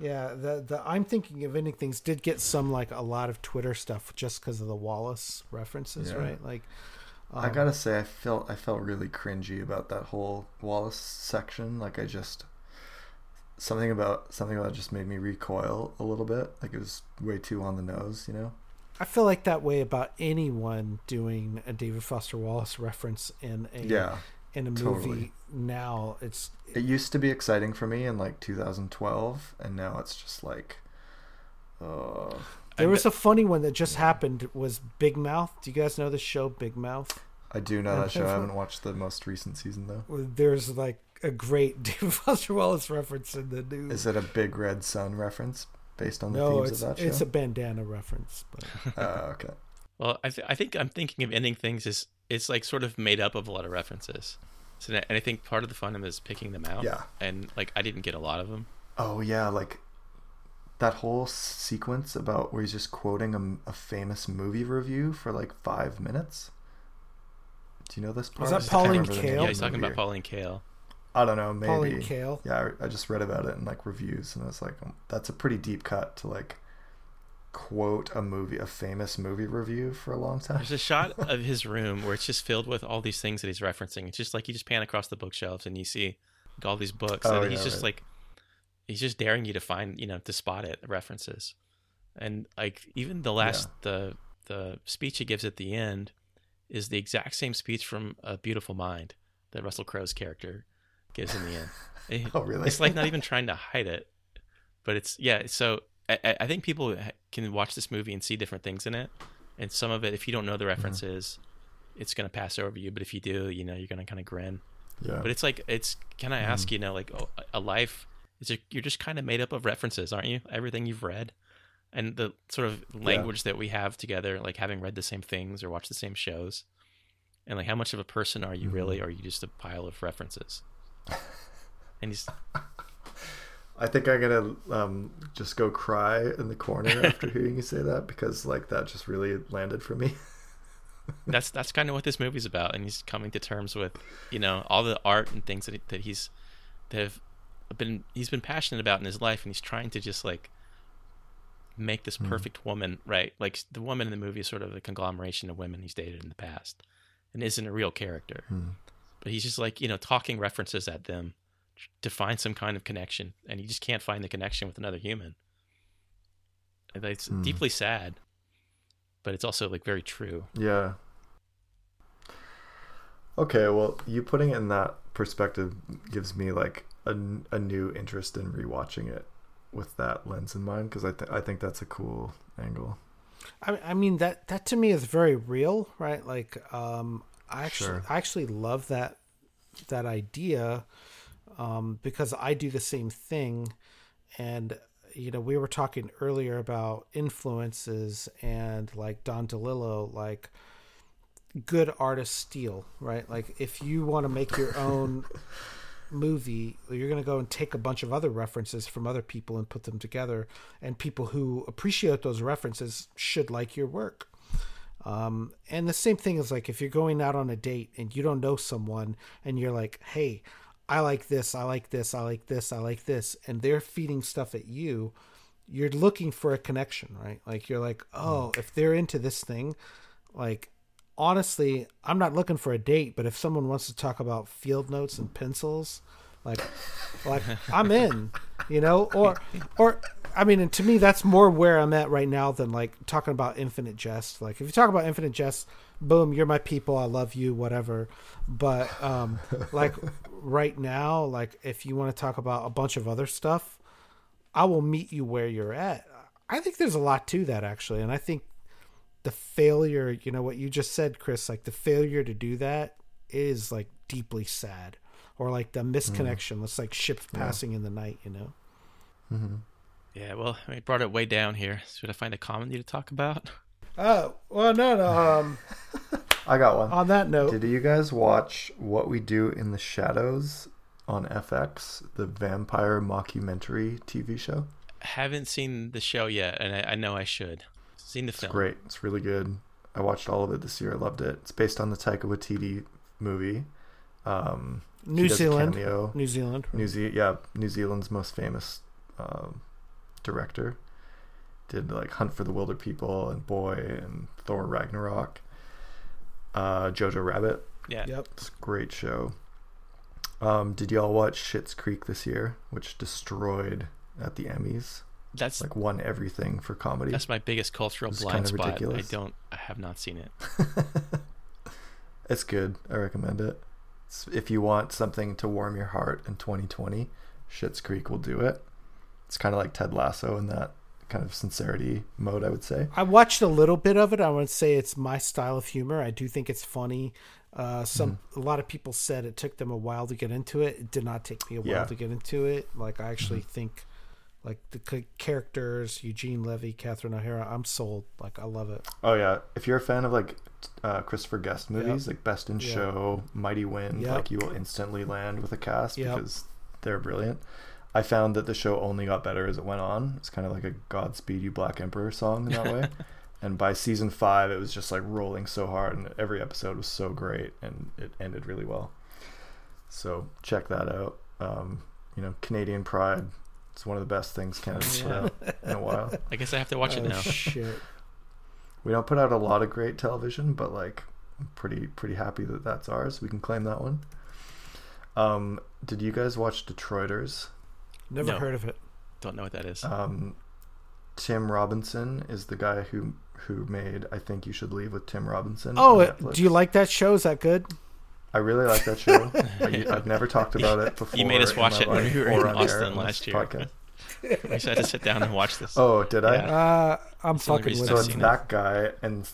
Yeah, the the I'm thinking of ending things did get some like a lot of Twitter stuff just because of the Wallace references, Yeah. right? Like, I um, gotta say, I felt I felt really cringy about that whole Wallace section. Like I just something about something about it just made me recoil a little bit. Like it was way too on the nose, you know. I feel like that way about anyone doing a David Foster Wallace reference in a Yeah, in a movie totally. now. It's it used to be exciting for me in like 2012, and now it's just like, uh, there was a funny one that just happened was Big Mouth. Do you guys know the show Big Mouth? I do know And that show. I haven't watched the most recent season though. There's like a great David Foster Wallace reference in the new. Is it a Big Red Son reference based on the no, themes it's of that show? it's a bandana reference, but Oh, okay. Well, I, th- I think I'm thinking of ending things is it's like sort of made up of a lot of references. So and I think part of the fun of it is picking them out. Yeah. And like I didn't get a lot of them. Oh yeah, like that whole sequence about where he's just quoting a, a famous movie review for like five minutes. Do you know this part? Is that Pauline remember the name Kael? Yeah, he's talking movie. about Pauline Kael. I don't know, maybe. Pauline Kael. Yeah, I, I just read about it in like reviews, and I was like, um, that's a pretty deep cut to like quote a movie, a famous movie review for a long time. There's a shot of his room where it's just filled with all these things that he's referencing. It's just like you just pan across the bookshelves and you see all these books, Oh, and he's just right. like he's just daring you to find, you know, to spot it references. And like even the last the the speech he gives at the end is the exact same speech from A Beautiful Mind that Russell Crowe's character gives in the end. It- Oh, really? It's like not even trying to hide it, but it's yeah. So I, I- think people can watch this movie and see different things in it, and some of it, if you don't know the mm-hmm. references, it's gonna pass over you. But if you do, you know, you're gonna kind of grin. Yeah. But it's like it's. Can I mm-hmm. ask you know like oh, a life is you're just kind of made up of references, aren't you? Everything you've read, and the sort of language that we have together, like having read the same things or watched the same shows, and like how much of a person are you really, or are you just a pile of references? And he's I think I'm gonna um, just go cry in the corner after hearing you say that because like that just really landed for me. that's that's kind of what this movie's about, and he's coming to terms with you know all the art and things that he, that he's that have been he's been passionate about in his life, and he's trying to just like make this hmm. perfect woman right. Like the woman in the movie is sort of a conglomeration of women he's dated in the past, and isn't a real character. Hmm. But he's just like you know talking references at them to find some kind of connection, and he just can't find the connection with another human. And it's hmm. deeply sad, but it's also like very true. Yeah. Okay, well, you putting it in that perspective gives me like a, a new interest in rewatching it with that lens in mind because I th- I think that's a cool angle. I, I mean that that to me is very real, right? Like, um, I actually Sure. I actually love that that idea um, because I do the same thing, and you know we were talking earlier about influences and like Don DeLillo, like good artists steal, right? Like if you want to make your own movie, you're going to go and take a bunch of other references from other people and put them together, and people who appreciate those references should like your work. Um, and the same thing is like if you're going out on a date and you don't know someone and you're like, hey, I like this, I like this, I like this, I like this, and they're feeding stuff at you, you're looking for a connection, right? Like you're like, oh, if they're into this thing, like honestly, I'm not looking for a date, but if someone wants to talk about field notes and pencils, like like I'm in, you know, or or I mean, and to me that's more where I'm at right now than like talking about infinite jest. Like if you talk about infinite jest, boom, you're my people, I love you, whatever. But um like right now, like if you want to talk about a bunch of other stuff, I will meet you where you're at. I think there's a lot to that actually, and I think the failure, you know what you just said, Chris, like the failure to do that is like deeply sad. Or like the misconnection, it's like ships passing in the night, you know. Yeah, well, I brought it way down here. Should I find a comedy to talk about? Oh well, no, no. Um, I got one. on that note, Did you guys watch What We Do in the Shadows on FX, the vampire mockumentary TV show? Haven't seen the show yet, and I, I know I should. Seen the film. Great. It's really good. I watched all of it this year. I loved it. It's based on the Taika Waititi movie. Um, New Zealand, cameo. New Zealand. New Ze- yeah, New Zealand's most famous um, director. Did like Hunt for the Wilderpeople and Boy and Thor Ragnarok. Uh, Jojo Rabbit. Yeah. Yep. It's a great show. Um, did y'all watch Schitt's Creek this year, which destroyed at the Emmys? That's Like won everything for comedy. that's my biggest cultural It's blind kinda spot. ridiculous. I don't I have not seen it. It's good. I recommend it. It's, if you want something to warm your heart in 2020, Schitt's Creek will do it. It's kind of like Ted Lasso in that kind of sincerity mode, I would say. I watched a little bit of it. I would say it's my style of humor. I do think it's funny. Uh, some Mm-hmm. a lot of people said it took them a while to get into it. It did not take me a while Yeah. to get into it. Like I actually Mm-hmm. think, like the characters, Eugene Levy, Catherine O'Hara, I'm sold. Like I love it. Oh yeah, if you're a fan of like uh, Christopher Guest movies, like Best in Yep. Show, Mighty Wind, Yep. like you will instantly land with a cast Yep. because they're brilliant. I found that the show only got better as it went on. It's kind of like a Godspeed You Black Emperor song in that way. and by season five, it was just like rolling so hard, and every episode was so great, and it ended really well. So check that out. Um, you know, Canadian Pride. It's one of the best things Canada's put out in a while. I guess I have to watch it oh, now. shit. We don't put out a lot of great television, but like I'm pretty pretty happy that that's ours. We can claim that one. Um, did you guys watch Detroiters? Never No. heard of it. Don't know what that is. Um, Tim Robinson is the guy who who made I think you should leave with Tim Robinson. Oh, on it- Netflix. do you like that show? Is that good? I really like that show. I, I've never talked about it before. You made us watch it when we were in on air Austin last year. podcast. we just had to sit down and watch this. Oh, did I? Yeah. Uh, I'm It's fucking reason with So I've it's it. that guy and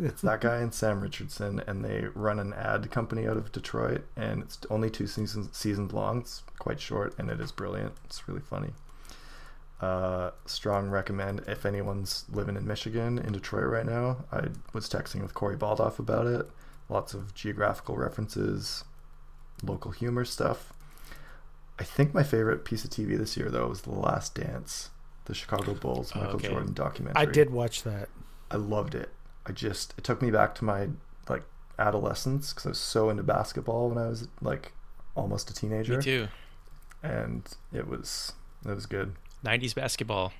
it's that guy and Sam Richardson, and they run an ad company out of Detroit, and it's only two seasons seasons long. It's quite short, and it is brilliant. It's really funny. Uh, strong recommend if anyone's living in Michigan in Detroit right now. I was texting with Corey Baldoff about it. Lots of geographical references, local humor stuff. I think my favorite piece of TV this year though was The Last Dance, the Chicago Bulls Michael okay. Jordan documentary. I did watch that. I loved it. I just it took me back to my like adolescence because I was so into basketball when I was like almost a teenager, Me too. and it was it was good. 90s basketball.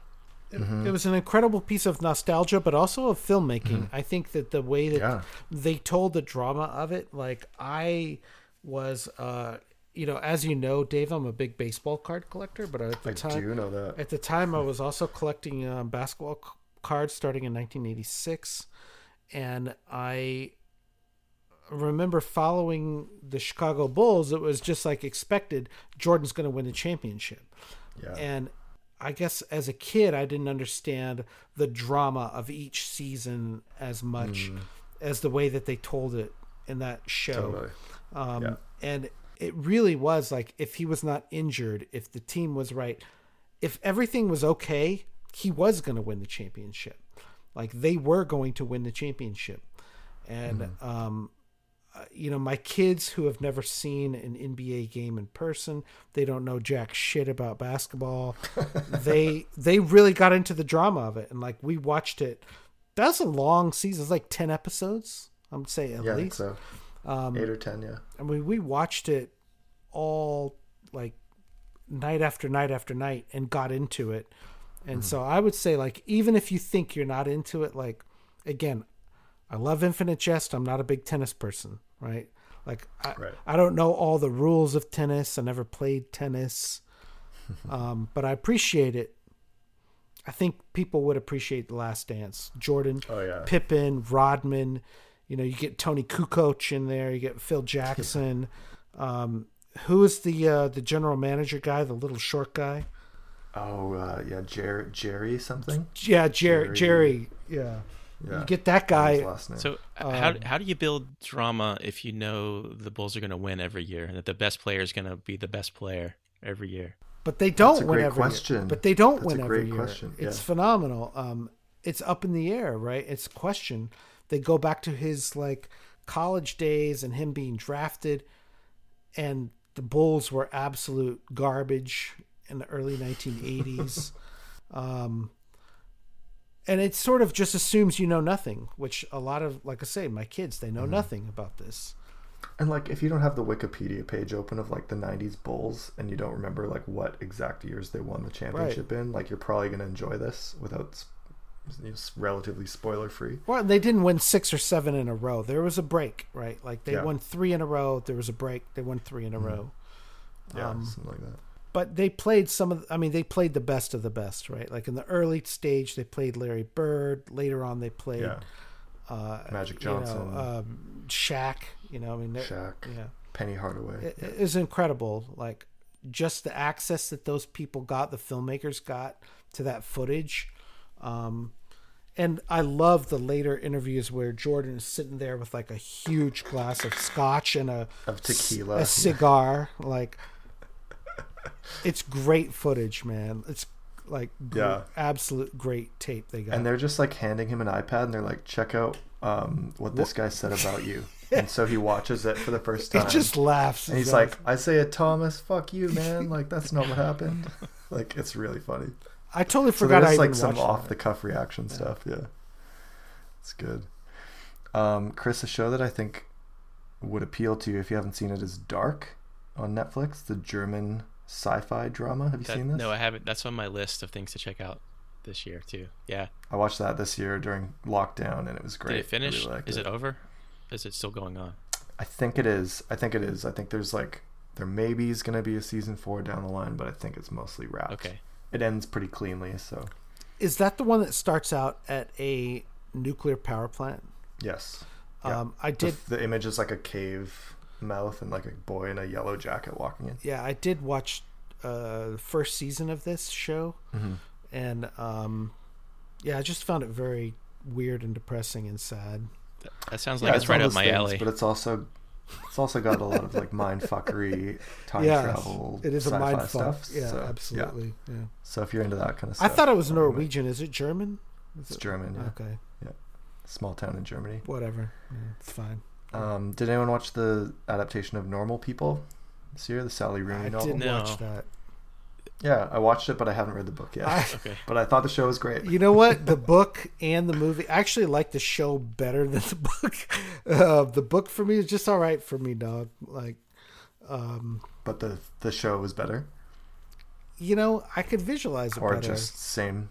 Mhm. It was an incredible piece of nostalgia, but also of filmmaking. I think that the way that Yeah, they told the drama of it, like I was, uh, you know, as you know, Dave, I'm a big baseball card collector, but at the I time, do know that. at the time, I was also collecting um, basketball c- cards starting in 1986, and I remember following the Chicago Bulls. It was just like expected. Jordan's going to win the championship. Yeah, And I guess as a kid, I didn't understand the drama of each season as much Mm. as the way that they told it in that show. totally. Um, Yeah. And it really was like if he was not injured, if the team was right, if everything was okay, he was going to win the championship. Like they were going to win the championship. And, Mm-hmm. um, uh, you know, my kids who have never seen an NBA game in person, they don't know jack shit about basketball. they they really got into the drama of it, and like we watched it. That's a long season, it's like ten episodes. I'm saying at Yeah, least. so. Um, Eight or ten, yeah. I mean, we watched it all like night after night after night and got into it. And so I would say, like, even if you think you're not into it, like, again, I love Infinite Jest. I'm not a big tennis person, right? Like, I, Right. I don't know all the rules of tennis. I never played tennis, um, but I appreciate it. I think people would appreciate The Last Dance. Jordan, Oh yeah, Pippen, Rodman. You know, you get Toni Kukoc in there. You get Phil Jackson. um, who is the uh, the general manager guy, the little short guy? Oh uh, yeah, Jerry Jerry something. Yeah, Jerry. Jerry. Jerry. Yeah. Yeah, You get that guy. last name. So, h how, Um, how do you build drama if you know the Bulls are going to win every year and that the best player is going to be the best player every year? But they don't That's a win great every year. question. But they don't That's win a every great year. question, It's yeah. phenomenal. Um, it's up in the air, right? It's a question. They go back to his like college days and him being drafted, and the Bulls were absolute garbage in the early 1980s. um, and it sort of just assumes you know nothing, which a lot of, like I say, my kids they know nothing about this. And like, if you don't have the Wikipedia page open of like the '90s Bulls, and you don't remember like what exact years they won the championship in, like you're probably gonna enjoy this without s- you know, relatively spoiler free. Well, they didn't win six or seven in a row. There was a break, right? Like they Yeah. won three in a row. There was a break. They won three in a row. Yeah, Um, something like that. But they played some of. I mean, they played the best of the best, right? Like in the early stage, they played Larry Bird. Later on, they played Yeah, uh, Magic you know, Johnson. um, Shaq. You know, I mean, Shaq, Yeah, Penny Hardaway. it, it is incredible. Like just the access that those people got, the filmmakers got to that footage. Um, and I love the later interviews where Jordan is sitting there with like a huge glass of scotch and a Of tequila. a cigar. Like it's great footage, man. It's like Yeah. absolute great tape they got. and they're just like handing him an iPad, and they're like, "Check out um, what this guy said about you." and so he watches it for the first time. he just laughs. and he's like, "Isaiah Thomas, fuck you, man! Like that's not what happened." like it's really funny. I totally So forgot I there's even like some off the cuff reaction stuff. Yeah, it's good. Um, Chris, a show that I think would appeal to you if you haven't seen it is Dark on Netflix, the German sci-fi drama. Have you That- seen this? no, I haven't. That's on my list of things to check out this year too. Yeah. I watched that this year during lockdown, and it was great. Did it finish? Really Is it over? Is it still going on? I think it is. I think it is. I think there's like there maybe is going to be a season four down the line, but I think it's mostly wrapped. Okay. It ends pretty cleanly, so Is that the one that starts out at a nuclear power plant? yes. Yeah. Um, I The- did. The, image is like a cave mouth and like a boy in a yellow jacket walking in. Yeah, I did watch uh, the first season of this show, Mm-hmm. and um, yeah, I just found it very weird and depressing and sad. That, that sounds Yeah, like it's, all right up those my things, alley. But it's also it's also got a lot of like mind fuckery, time yeah, travel, it is a sci-fi mind fuck. stuff. Yeah, so, absolutely. Yeah. So if you're into that kind of stuff, I thought it was Norwegian. Is it German? Is It's it- German, yeah. Okay, Yeah. Small town in Germany. whatever. Yeah, it's fine. Um, did anyone watch the adaptation of Normal People this year, the Sally Rooney I novel? didn't No. watch that. Yeah, I watched it, but I haven't read the book yet. I, Okay. but I thought the show was great. you know what? The book and the movie. I actually like the show better than the book. Uh, the book for me is just all right for me, dog. Like, um, But the the show was better, you know, I could visualize it or better. just same.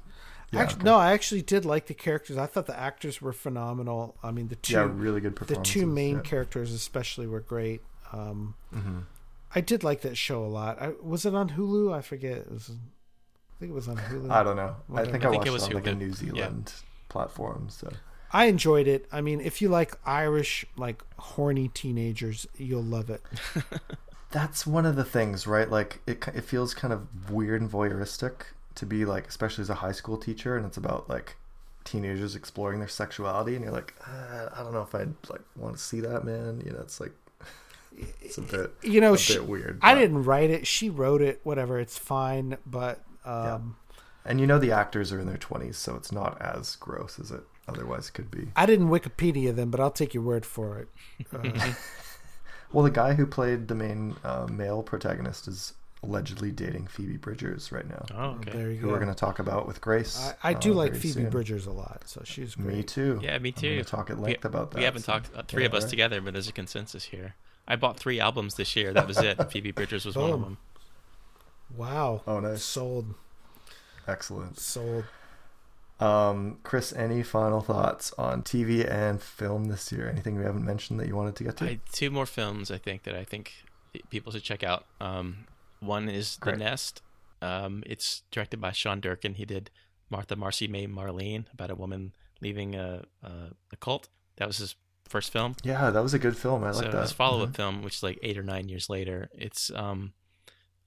Yeah, actually, okay. no, I actually did like the characters. I thought the actors were phenomenal. I mean, the two yeah, really good the two main yeah. characters especially were great. Um, Mhm. I did like that show a lot. I, was it on Hulu? I forget. It was, I think it was on Hulu. I don't know. I think I I, think watched it it, was on like a Hulu. New Yeah. Zealand platform. So I enjoyed it. I mean, if you like Irish, like horny teenagers, you'll love it. that's one of the things, right? Like it, it feels kind of weird and voyeuristic to be like, especially as a high school teacher, and it's about like teenagers exploring their sexuality, and you're like, uh, I don't know if I'd like want to see that, man. You know, it's like it's a bit, You know, she, bit weird. I didn't write it. She wrote it. Whatever. It's fine. But um, And you know the actors are in their twenties, so it's not as gross as it otherwise could be. I didn't Wikipedia them, but I'll take your word for it. Uh, Well, the guy who played the main uh, male protagonist is allegedly dating Phoebe Bridgers right now, Oh, okay. There you who go. we're going to talk about with Grace. I, I do uh, like Phoebe soon. Bridgers a lot, so she's great. Me too. Yeah, me I'm too. going to talk at We- length about that. We haven't so- talked uh, three yeah, of us right. together, but there's a consensus here. I bought three albums this year. That was it. Phoebe Bridgers was one of them. Wow. Oh, nice. Sold. Excellent. Sold. Um, Chris, any final thoughts on TV and film this year? Anything we haven't mentioned that you wanted to get to? I, two more films I think that I think people should check out. Um, one is Great. The Nest. Um, it's directed by Sean Durkin. He did Martha, Marcy, May, Marlene about a woman leaving a, a, a cult. That was his first film. yeah, that was a good film. I so like that. his follow-up Mhm. film, which is like eight or nine years later, it's um,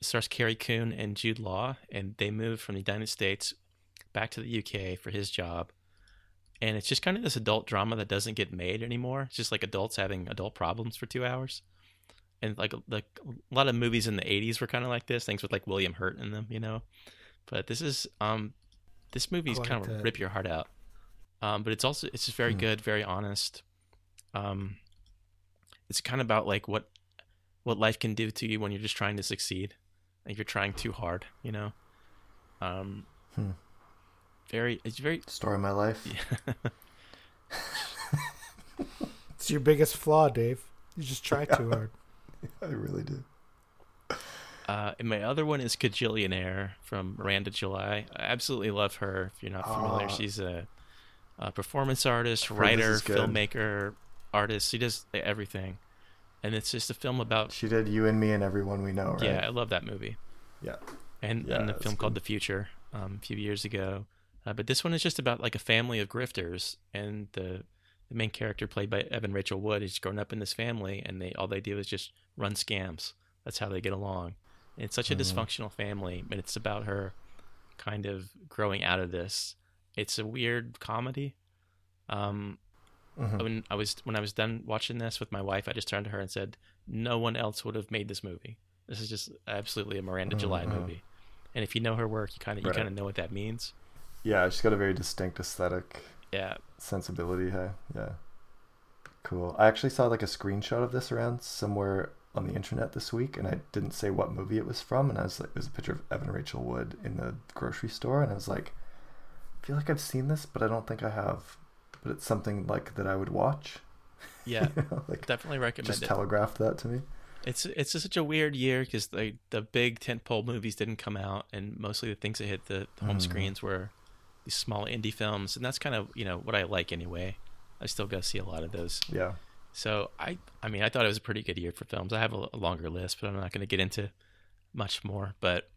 it stars Carrie Coon and Jude Law, and they moved from the United States back to the UK for his job. And it's just kind of this adult drama that doesn't get made anymore. It's just like adults having adult problems for two hours. And like like a lot of movies in the '80s were kind of like this, things with like William Hurt in them, you know. But this is um, this movie's I kind of rip your heart out. Um, but it's also it's just very Hmm. good, very honest. Um, it's kind of about like what what life can do to you when you're just trying to succeed, like you're trying too hard, you know. Um, Hmm. very it's very Story of my life. yeah. It's your biggest flaw, Dave. You just try too hard. I really do. Uh, and my other one is Kajillionaire from Miranda July. I absolutely love her. If you're not familiar, Ah. she's a, a performance artist, writer, good. filmmaker, artist. She does everything, and it's just a film about. She did you and me and everyone we know, right? Yeah, I love that movie. Yeah. and Yeah, and the film called. The Future um, a few years ago. Uh, but this one is just about like a family of grifters, and the the main character played by Evan Rachel Wood is grown up in this family, and they all they do is just run scams. That's how they get along. And it's such a Mhm. dysfunctional family, but it's about her kind of growing out of this. It's a weird comedy. Um, Mhm. when I was when I was done watching this with my wife, I just turned to her and said, "No one else would have made this movie. This is just absolutely a Miranda July Mhm. movie." And if you know her work, you kind of you kind of know what that means. Yeah, she's got a very distinct aesthetic Yeah, sensibility. Hey, yeah, cool. I actually saw like a screenshot of this around somewhere on the internet this week, and I didn't say what movie it was from, and I was like, it was a picture of Evan Rachel Wood in the grocery store, and I was like, I feel like I've seen this, but I don't think I have. But it's something like that I would watch. yeah, You know, like definitely recommend just it. telegraphed that to me. It's it's just such a weird year because the the big tentpole movies didn't come out, and mostly the things that hit the home Mhm. screens were these small indie films, and that's kind of you know what I like anyway. I still go see a lot of those. Yeah, So I, I mean, I thought it was a pretty good year for films. I have a, a longer list, but I'm not going to get into much more. But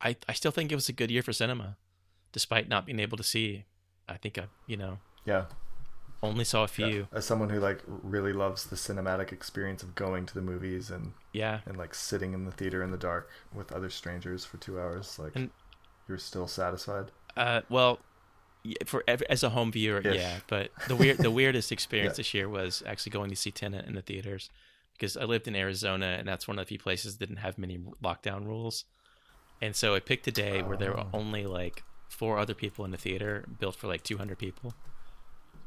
I, I still think it was a good year for cinema, despite not being able to see. I think I, you know, yeah. only saw a yeah. few. As someone who like really loves the cinematic experience of going to the movies and Yeah, and like sitting in the theater in the dark with other strangers for two hours, like And- you're still satisfied. Uh, well, for as a home viewer, Ish. yeah. But the weird, the weirdest experience Yeah. this year was actually going to see Tenet in the theaters because I lived in Arizona, and that's one of the few places that didn't have many lockdown rules. And so I picked a day where there were Oh. only like four other people in the theater, built for like 200 people.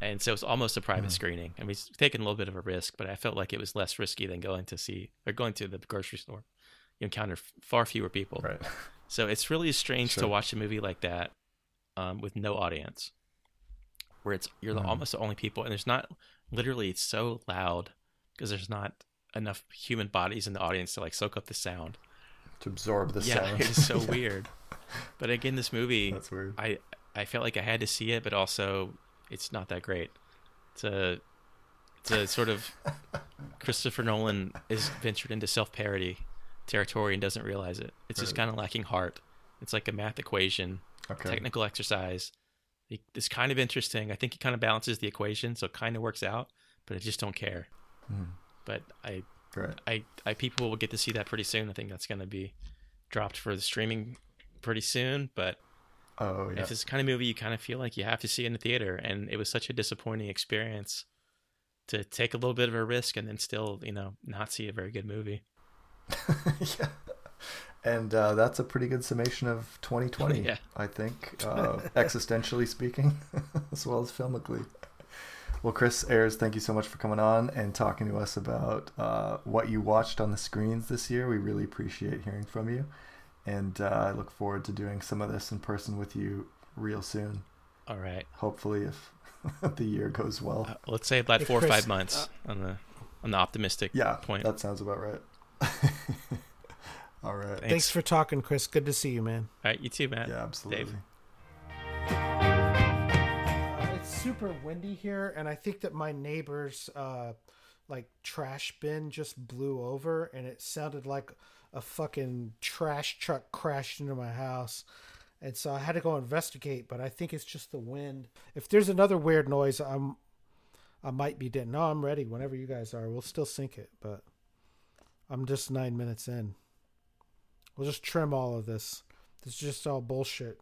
And so it's almost a private Mhm. screening. I mean, it's taking a little bit of a risk, but I felt like it was less risky than going to see or going to the grocery store. You encounter f- far fewer people. Right. So it's really strange to watch a movie like that um, with no audience, where it's you're the, Mhm. almost the only people, and there's not literally it's so loud because there's not enough human bodies in the audience to like soak up the sound. to absorb the yeah, sound. it's so Yeah. weird. But again, this movie, That's weird. I I felt like I had to see it, but also it's not that great. It's a it's a sort of Christopher Nolan is ventured into self parody territory and doesn't realize it. It's just kind of lacking heart. It's like a math equation, Okay. technical exercise. It- It's kind of interesting. I think it kind of balances the equation, so it kind of works out. But I just don't care. Mhm. But I Right. I, I people will get to see that pretty soon. I think that's going to be dropped for the streaming pretty soon. But Oh yeah. if it's this kind of movie you kind of feel like you have to see in the theater, and it was such a disappointing experience to take a little bit of a risk and then still, you know, not see a very good movie. yeah. And uh, that's a pretty good summation of 2020, Yeah. I think, uh, existentially speaking, as well as filmically. Well, Chris Ayers, thank you so much for coming on and talking to us about uh, what you watched on the screens this year. We really appreciate hearing from you. And uh, I look forward to doing some of this in person with you real soon. All right, Hopefully, if the year goes well. uh, let's say about Hey, four or five months on the on the optimistic yeah, point. that sounds about right. All right. Thanks. Thanks for talking, Chris. Good to see you, man. All right, you too, man. Yeah, absolutely. Uh, it's super windy here, and I think that my neighbor's uh, like trash bin just blew over, and it sounded like a fucking trash truck crashed into my house. And so I had to go investigate, but I think it's just the wind. If there's another weird noise, I'm I might be dead. No, I'm ready whenever you guys are. We'll still sync it, but I'm just nine minutes in. We'll just trim all of this. This is just all bullshit.